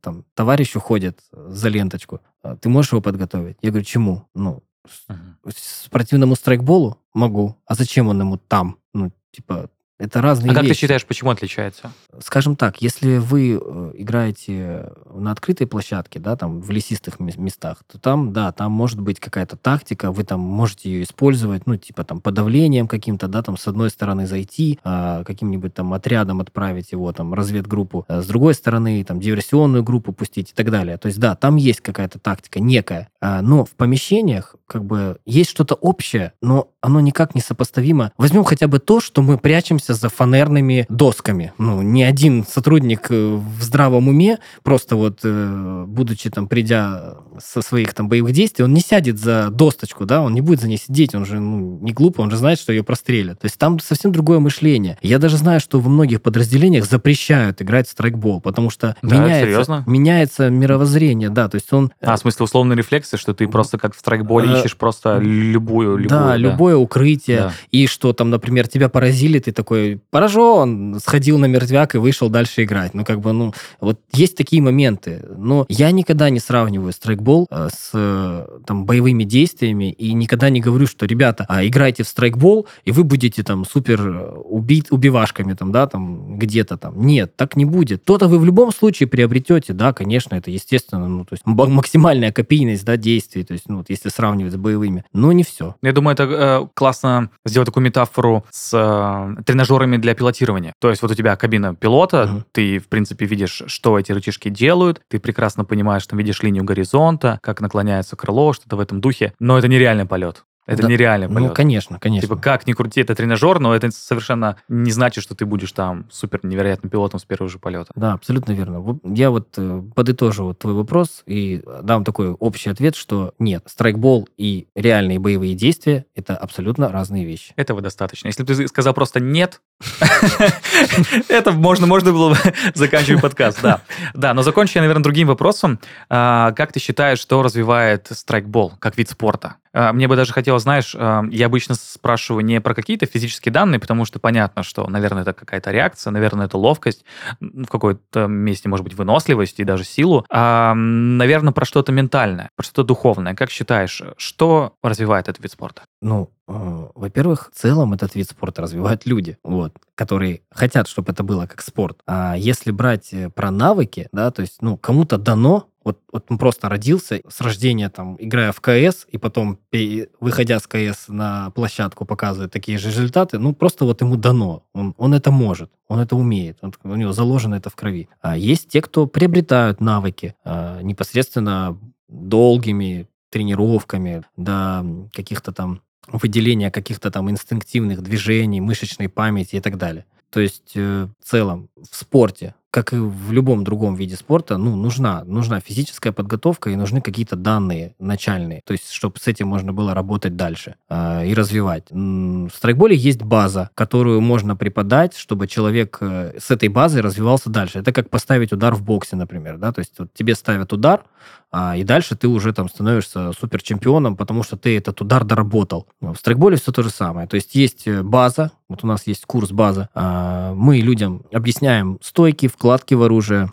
Speaker 2: там товарищ уходит за ленточку, а ты можешь его подготовить? Я говорю, чему? Ну,
Speaker 1: Мгм.
Speaker 2: спортивному страйкболу могу. А зачем он ему там? Ну, типа, это разные
Speaker 1: А как ты
Speaker 2: вещи.
Speaker 1: считаешь, почему отличается?
Speaker 2: Скажем так, если вы э, играете на открытой площадке, да, там в лесистых мес- местах, то там, да, там может быть какая-то тактика, вы там можете ее использовать, ну, типа там подавлением каким-то, да, там с одной стороны зайти, а, каким-нибудь там отрядом отправить его, там, разведгруппу, а с другой стороны, там, диверсионную группу пустить и так далее. То есть, да, там есть какая-то тактика некая, А, но в помещениях как бы есть что-то общее, но оно никак не сопоставимо. Возьмем хотя бы то, что мы прячемся за фанерными досками. Ну, ни один сотрудник э, в здравом уме, просто вот, э, будучи там, придя со своих там боевых действий, он не сядет за досточку, да, он не будет за ней сидеть, он же ну, не глупо, он же знает, что ее прострелят. То есть там совсем другое мышление. Я даже знаю, что во многих подразделениях запрещают играть в страйкбол, потому что
Speaker 1: Да,
Speaker 2: меняется,
Speaker 1: серьезно?
Speaker 2: меняется мировоззрение, да, то есть он...
Speaker 1: А, в смысле, условные рефлексы, что ты просто как в страйкболе
Speaker 2: Э,
Speaker 1: ищешь просто любую, любую.
Speaker 2: да, любое укрытие,
Speaker 1: Да.
Speaker 2: и что там, например, тебя поразили, ты такой поражен, сходил на мертвяк и вышел дальше играть. Ну, как бы, ну, вот есть такие моменты. Но я никогда не сравниваю страйкбол э, с э, там боевыми действиями и никогда не говорю, что, ребята, а, играйте в страйкбол, и вы будете там супер э, убит, убивашками там, да, там, где-то там. Нет, так не будет. То-то вы в любом случае приобретете, да, конечно, это естественно, ну, то есть максимальная копийность, да, действий, то есть, ну, вот если сравнивать с боевыми, но не все.
Speaker 1: Я думаю, это э, классно сделать такую метафору с э, тренажерами для пилотирования. То есть вот у тебя кабина пилота,
Speaker 2: Мгм.
Speaker 1: ты, в принципе, видишь, что эти рычажки делают, ты прекрасно понимаешь, там видишь линию горизонта, как наклоняется крыло, что-то в этом духе, но это нереальный полет. Это
Speaker 2: Да.
Speaker 1: нереальный полет.
Speaker 2: Ну, конечно, конечно.
Speaker 1: Типа, как ни крути, это тренажер, но это совершенно не значит, что ты будешь там супер невероятным пилотом с первого же полета.
Speaker 2: Да, абсолютно верно. Я вот э, подытожу вот твой вопрос и дам такой общий ответ, что нет, страйкбол и реальные боевые действия – это абсолютно разные вещи.
Speaker 1: Этого достаточно. Если бы ты сказал просто «нет», это можно, можно было бы заканчивать подкаст, да. Да, но закончу я, наверное, другим вопросом. А, Как ты считаешь, что развивает страйкбол как вид спорта? А, Мне бы даже хотелось, знаешь, а, я обычно спрашиваю не про какие-то физические данные, потому что понятно, что, наверное, это какая-то реакция, наверное, это ловкость, в какой-то месте, может быть, выносливость и даже силу, а, наверное, про что-то ментальное, про что-то духовное. Как считаешь, что развивает этот вид спорта?
Speaker 2: Ну, э, во-первых, в целом этот вид спорта развивают люди, вот, которые хотят, чтобы это было как спорт. А если брать э, про навыки, да, то есть, ну, кому-то дано, вот, вот он просто родился с рождения, там, играя в КС, и потом, выходя с КС на площадку, показывает такие же результаты, ну, просто вот ему дано. Он, он это может, он это умеет, он- у него заложено это в крови. А есть те, кто приобретают навыки а, непосредственно долгими тренировками, до каких-то там выделения каких-то там инстинктивных движений, мышечной памяти и так далее. То есть э, в целом в спорте, как и в любом другом виде спорта, ну, нужна, нужна физическая подготовка и нужны какие-то данные начальные, то есть чтобы с этим можно было работать дальше э, и развивать. В страйкболе есть база, которую можно преподать, чтобы человек э, с этой базой развивался дальше. Это как поставить удар в боксе, например, да, то есть вот тебе ставят удар, а, и дальше ты уже там становишься супер чемпионом, потому что ты этот удар доработал. В страйкболе все то же самое. То есть есть э, база, вот у нас есть курс база. а, Мы людям объясняем стойки, вкладки в оружие,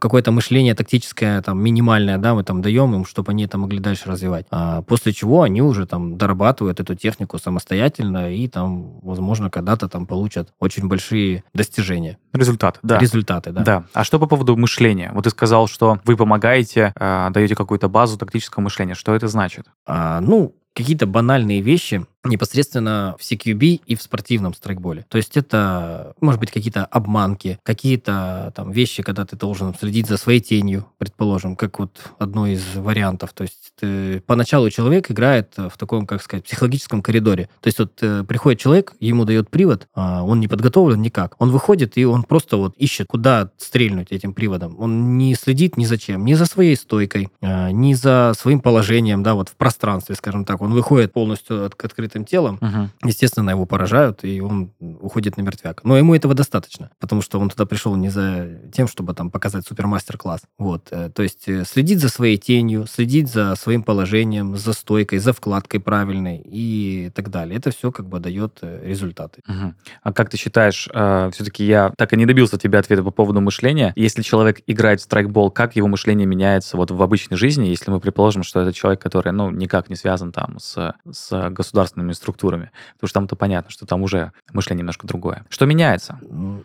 Speaker 2: какое-то мышление тактическое, там, минимальное, да, мы там даем им, чтобы они это могли дальше развивать. А После чего они уже там дорабатывают эту технику самостоятельно и там, возможно, когда-то там получат очень большие достижения,
Speaker 1: Результат, да.
Speaker 2: результаты, да.
Speaker 1: Да. А что по поводу мышления? Вот ты сказал, что вы помогаете, э, даете какую-то базу тактического мышления. Что это значит?
Speaker 2: А, ну, какие-то банальные вещи непосредственно в CQB и в спортивном страйкболе. То есть это, может быть, какие-то обманки, какие-то там вещи, когда ты должен следить за своей тенью, предположим, как вот одно из вариантов. То есть ты- поначалу человек играет в таком, как сказать, психологическом коридоре. То есть вот э, приходит человек, ему дает привод, а он не подготовлен никак. Он выходит, и он просто вот ищет, куда стрельнуть этим приводом. Он не следит ни за чем, ни за своей стойкой, а, ни за своим положением, да, вот в пространстве, скажем так. Он выходит полностью от- открытым телом,
Speaker 1: Мгм.
Speaker 2: естественно, его поражают, и он уходит на мертвяк. Но ему этого достаточно, потому что он туда пришел не за тем, чтобы там показать супермастер-класс. Вот. э, То есть э, следить за своей тенью, следить за своим положением, за стойкой, за вкладкой правильной и так далее. Это все как бы дает э, результаты.
Speaker 1: Мгм. А как ты считаешь, все-таки я так и не добился тебя ответа по поводу мышления. Если человек играет в страйкбол, как его мышление меняется вот в обычной жизни, если мы предположим, что это человек, который, ну, никак не связан там с, с государственными структурами? Потому что там-то понятно, что там уже мышление немножко другое. Что меняется?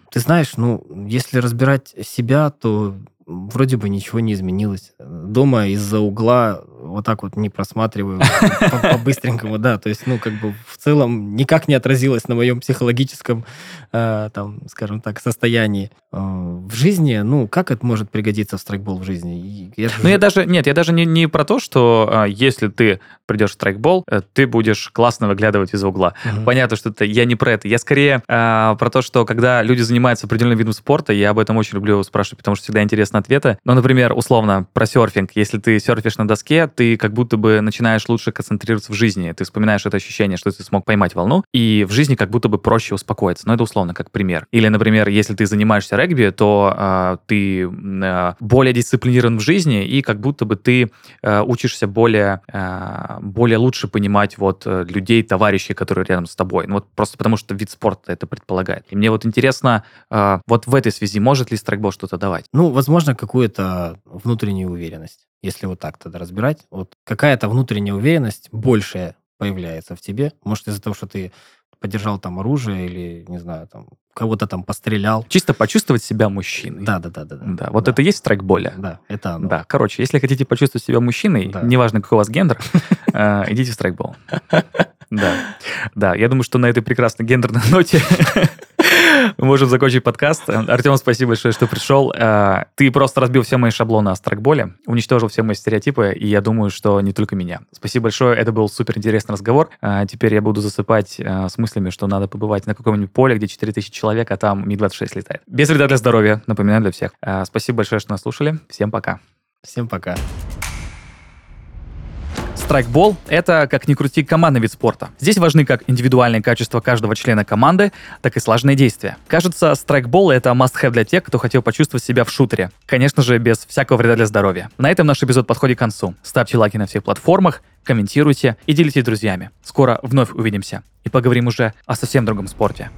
Speaker 2: Ты знаешь, ну, если разбирать себя, то вроде бы ничего не изменилось. Дома из-за угла вот так вот не просматриваю по- по-быстренькому, да, то есть, ну, как бы в целом никак не отразилось на моем психологическом, э, там, скажем так, состоянии. Э, В жизни, ну, как это может пригодиться в страйкбол в жизни?
Speaker 1: Ну, я даже, нет, я даже не, не про то, что а, если ты придешь в страйкбол, э, ты будешь классно выглядывать из угла. Понятно, что это я не про это. Я скорее про то, что когда люди занимаются определенным видом спорта, я об этом очень люблю спрашивать, потому что всегда интересны ответы. Ну, например, условно, про серфинг. Если ты серфишь на доске, ты как будто бы начинаешь лучше концентрироваться в жизни. Ты вспоминаешь это ощущение, что ты смог поймать волну, и в жизни как будто бы проще успокоиться. Но это условно как пример. Или, например, если ты занимаешься регби, то а, ты а, более дисциплинирован в жизни, и как будто бы ты э, учишься более, э, более лучше понимать вот э, людей, товарищей, которые рядом с тобой. Ну вот просто потому что вид спорта это предполагает. И мне вот интересно, э, вот в этой связи может ли страйкбол что-то давать?
Speaker 2: Ну, возможно, какую-то внутреннюю уверенность, если вот так тогда разбирать. Вот какая-то внутренняя уверенность большая появляется в тебе. Может, из-за того, что ты подержал там оружие или, не знаю, там кого-то там пострелял.
Speaker 1: Чисто почувствовать себя мужчиной.
Speaker 2: Да, да, да, да.
Speaker 1: Да, вот это и есть страйкболе.
Speaker 2: Да, это оно.
Speaker 1: Да, короче, если хотите почувствовать себя мужчиной,
Speaker 2: Да.
Speaker 1: неважно, какой у вас гендер, э, идите в страйкбол. Да, да, я думаю, что на этой прекрасной гендерной ноте Мы можем закончить подкаст. Артем, спасибо большое, что пришел. Э, ты просто разбил все мои шаблоны о страйкболе, уничтожил все мои стереотипы, и я думаю, что не только меня. Спасибо большое, это был супер интересный разговор. Э, теперь я буду засыпать э, с мыслями, что надо побывать на каком-нибудь поле, где 4000 человек, а там Ми-26 летает. Без вреда для здоровья, напоминаю для всех. Спасибо большое, что нас слушали. Всем пока.
Speaker 2: Всем пока.
Speaker 1: Страйкбол — это, как ни крути, командный вид спорта. Здесь важны как индивидуальные качества каждого члена команды, так и слаженные действия. Кажется, страйкбол — это must-have для тех, кто хотел почувствовать себя в шутере. Конечно же, без всякого вреда для здоровья. На этом наш эпизод подходит к концу. Ставьте лайки на всех платформах, комментируйте и делитесь с друзьями. Скоро вновь увидимся и поговорим уже о совсем другом спорте.